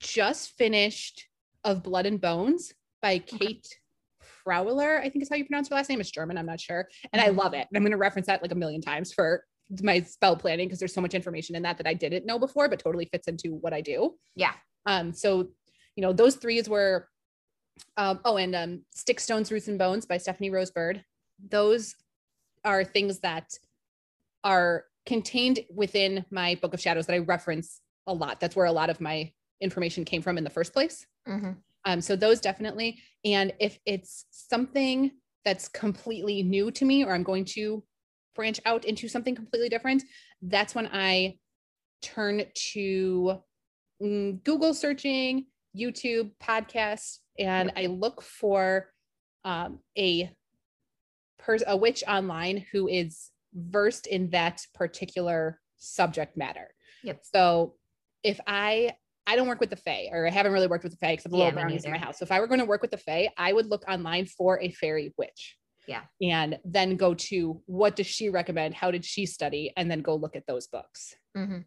just finished Of Blood and Bones by Kate Frauler, I think is how you pronounce her last name. It's German, I'm not sure. And I love it. And I'm going to reference that like a million times for my spell planning because there's so much information in that that I didn't know before, but totally fits into what I do. Yeah. Um, so, you know, those three is where um, oh, and um, Stick Stones, Roots and Bones by Stephanie Rose Bird. Those are things that are contained within my Book of Shadows that I reference a lot. That's where a lot of my information came from in the first place. Mm-hmm. Um, so those definitely. And if it's something that's completely new to me, or I'm going to branch out into something completely different, that's when I turn to mm, Google searching, YouTube, podcasts, and I look for um, a pers- a witch online who is versed in that particular subject matter. Yep. So if I I don't work with the Fae, or I haven't really worked with the Fae except the yeah, little brownies in my house. So if I were going to work with the Fae, I would look online for a fairy witch. Yeah. And then go to what does she recommend? How did she study? And then go look at those books. Mm-hmm.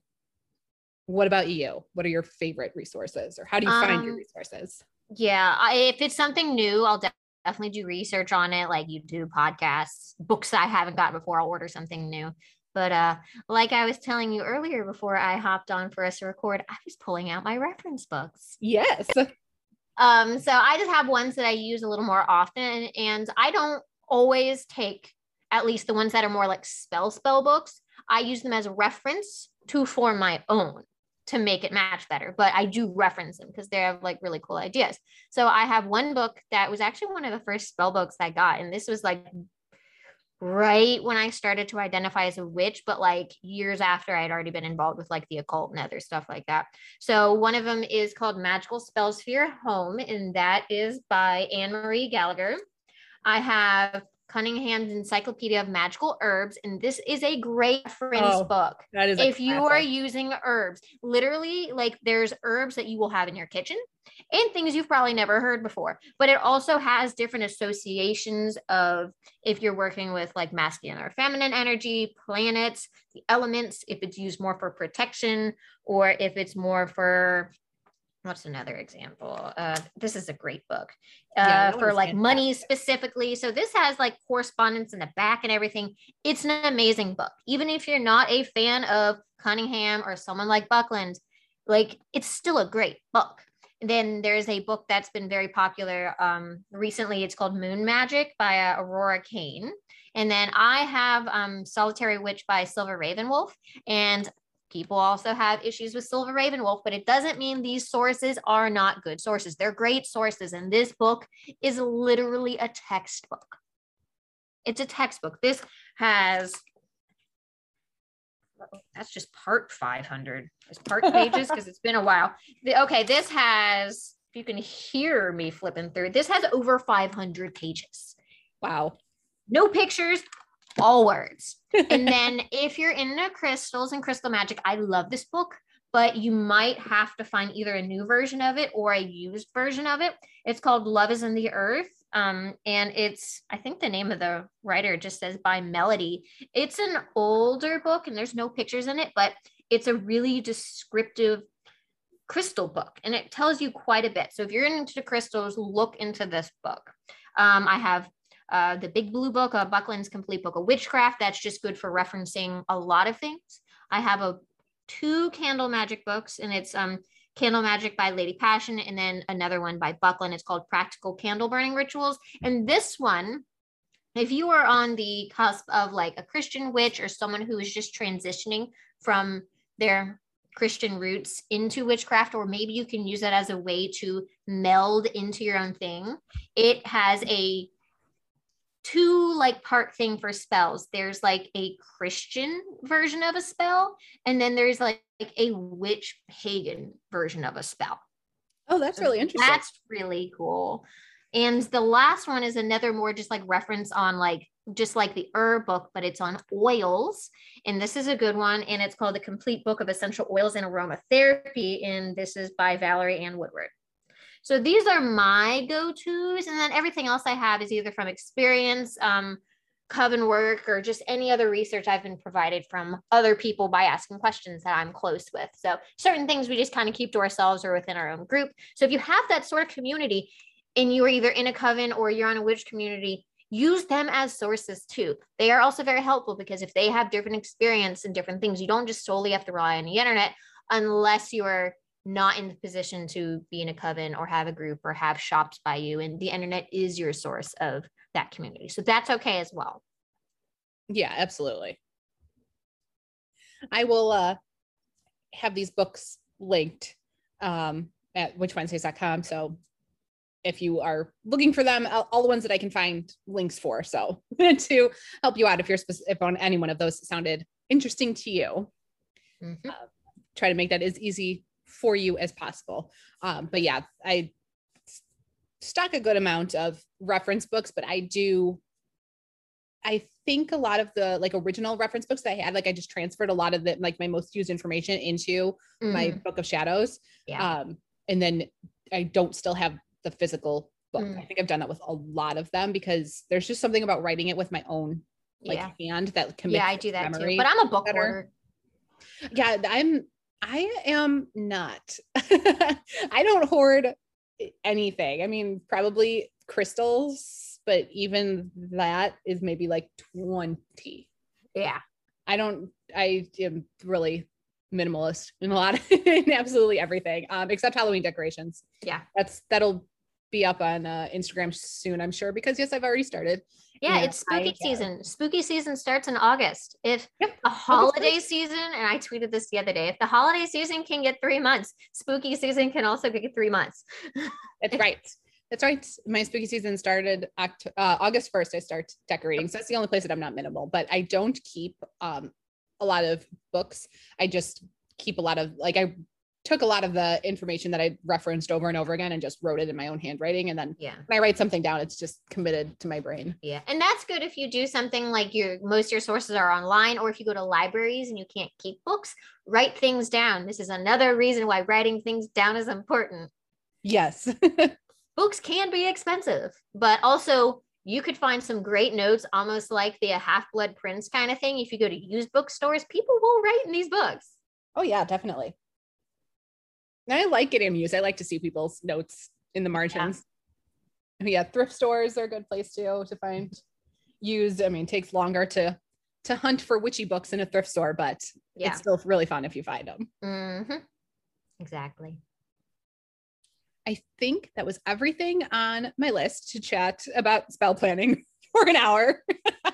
What about you? What are your favorite resources, or how do you um, find your um, resources? Yeah, I, if it's something new, I'll definitely do research on it. Like you do podcasts, books that I haven't got before. I'll order something new. But uh, like I was telling you earlier before I hopped on for us to record, I was pulling out my reference books. Yes. Um, so I just have ones that I use a little more often, and I don't always take at least the ones that are more like spell spell books. I use them as a reference to form my own to make it match better, but I do reference them because they have like really cool ideas. So I have one book that was actually one of the first spell books I got, and this was like right when I started to identify as a witch, but like years after I'd already been involved with like the occult and other stuff like that. So one of them is called Magical Spells for Your Home, and that is by Anne Marie Gallagher. I have Cunningham's Encyclopedia of Magical Herbs. And this is a great reference Oh, book. That is If you are using herbs, literally, like there's herbs that you will have in your kitchen and things you've probably never heard before. But it also has different associations of if you're working with like masculine or feminine energy, planets, the elements, if it's used more for protection or if it's more for what's another example? Uh, this is a great book uh, Yeah, for like money specifically. So this has like correspondence in the back and everything. It's an amazing book. Even if you're not a fan of Cunningham or someone like Buckland, like it's still a great book. Then there's a book that's been very popular um, recently. It's called Moon Magic by uh, Aurora Kane. And then I have um, Solitary Witch by Silver Ravenwolf. And people also have issues with Silver Ravenwolf, but it doesn't mean these sources are not good sources. They're great sources. And this book is literally a textbook. It's a textbook. This has that's just part 500. It's part pages because it's been a while. The- okay, this has, if you can hear me flipping through, this has over 500 pages. wow. No pictures, all words. and then if you're into crystals and crystal magic, I love this book, but you might have to find either a new version of it or a used version of it. It's called Love is in the Earth. Um, and it's, I think the name of the writer just says by Melody. It's an older book and there's no pictures in it, but it's a really descriptive crystal book and it tells you quite a bit. So if you're into crystals, look into this book. Um, I have uh, the Big Blue Book, uh, Buckland's Complete Book of Witchcraft. That's just good for referencing a lot of things. I have a two candle magic books, and it's um Candle Magic by Lady Passion, and then another one by Buckland. It's called Practical Candle Burning Rituals. And this one, if you are on the cusp of like a Christian witch or someone who is just transitioning from their Christian roots into witchcraft, or maybe you can use that as a way to meld into your own thing, it has a two like part thing for spells. There's like a Christian version of a spell, and then there's like, like a witch pagan version of a spell. Oh, that's really interesting. That's really cool. And the last one is another more just like reference on like just like the herb book, but it's on oils. And this is a good one. And it's called the Complete Book of Essential Oils and Aromatherapy. And this is by Valerie Ann Worwood. So these are my go-tos. And then everything else I have is either from experience, um, coven work, or just any other research I've been provided from other people by asking questions that I'm close with. So certain things we just kind of keep to ourselves or within our own group. So if you have that sort of community and you are either in a coven or you're on a witch community, use them as sources too. They are also very helpful because if they have different experience and different things, you don't just solely have to rely on the internet unless you're not in the position to be in a coven or have a group or have shops by you. And the internet is your source of that community. So that's okay as well. Yeah, absolutely. I will uh have these books linked um at witchwednesdays.com. So if you are looking for them, all, all the ones that I can find links for. So to help you out if you're spec- if on any one of those sounded interesting to you, Mhm. try to make that as easy for you as possible. Um, but yeah, I stock a good amount of reference books, but I do. I think a lot of the like original reference books that I had, like I just transferred a lot of the like my most used information into my Mhm. book of shadows. Yeah. Um, and then I don't still have the physical book. Mm. I think I've done that with a lot of them because there's just something about writing it with my own like yeah. hand that can Yeah, I do that memory too. But I'm a book better. yeah i'm i am not i don't hoard anything i mean probably crystals but even that is maybe like 20 Yeah. i don't i am really minimalist in a lot in absolutely everything um except halloween decorations Yeah. that's that'll be up on uh, instagram soon i'm sure because yes i've already started Yeah, Yeah, it's spooky I- season. Spooky season starts in August. If Yep, the holiday season, and I tweeted this the other day, if the holiday season can get three months, spooky season can also get three months. That's right. That's right. My spooky season started Oct- uh, August 1st. I start decorating. So that's the only place that I'm not minimal, but I don't keep um, a lot of books. I just keep a lot of like I took a lot of the information that I referenced over and over again and just wrote it in my own handwriting. And then Yeah. when I write something down, it's just committed to my brain. Yeah. And that's good if you do something like your most of your sources are online or if you go to libraries and you can't keep books, write things down. This is another reason why writing things down is important. Yes. Books can be expensive, but also you could find some great notes, almost like the uh, Half Blood Prince kind of thing. If you go to used bookstores, people will write in these books. oh, yeah, definitely. I like getting amused. I like to see people's notes in the margins. Yeah. thrift stores are a good place too to find used. I mean, it takes longer to to hunt for witchy books in a thrift store, but Yeah. it's still really fun if you find them. hmm Exactly. I think that was everything on my list to chat about spell planning for an hour.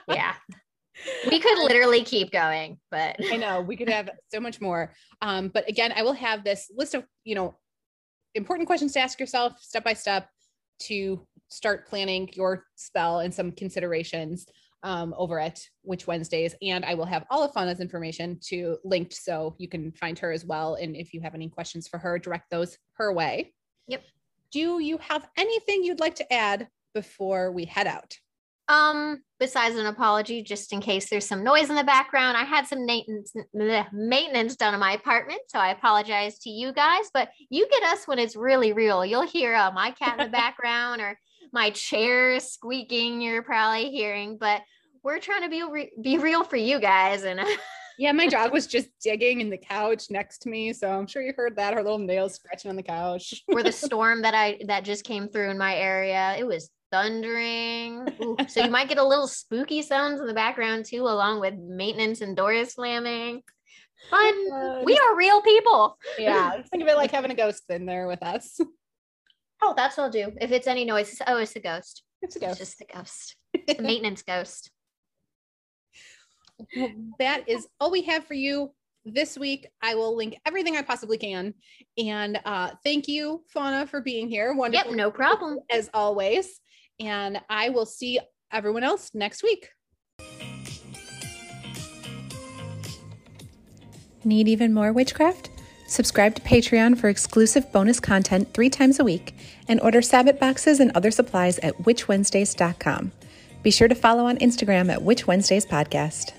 Yeah. we could literally keep going, but I know we could have so much more. Um, but again, I will have this list of, you know, important questions to ask yourself step by step to start planning your spell and some considerations um, over at Witch Wednesdays. And I will have all of Fauna's information to linked so you can find her as well. And if you have any questions for her, direct those her way. Yep. Do you have anything you'd like to add before we head out? Um, besides an apology, just in case there's some noise in the background, I had some maintenance maintenance done in my apartment, so I apologize to you guys. But you get us when it's really real. You'll hear uh, my cat in the background or my chair squeaking. You're probably hearing, but we're trying to be re- be real for you guys. And Yeah, my dog was just digging in the couch next to me. So I'm sure you heard that. Her little nails scratching on the couch. or the storm that I that just came through in my area, it was thundering. Ooh, so you might get a little spooky sounds in the background too, along with maintenance and doors slamming. Fun. Uh, We are real people. yeah, think of it like having a ghost in there with us. Oh, that's what I'll do. If it's any noise, oh, it's a ghost. It's a It's ghost. just a ghost. The maintenance ghost. Well, that is all we have for you this week. I will link everything I possibly can. And uh, thank you, Fauna, for being here. Wonderful Yep, no problem. as always. And I will see everyone else next week. Need even more witchcraft? Subscribe to Patreon for exclusive bonus content three times a week and order Sabbath boxes and other supplies at witchwednesdays.com. Be sure to follow on Instagram at Witch Wednesdays Podcast.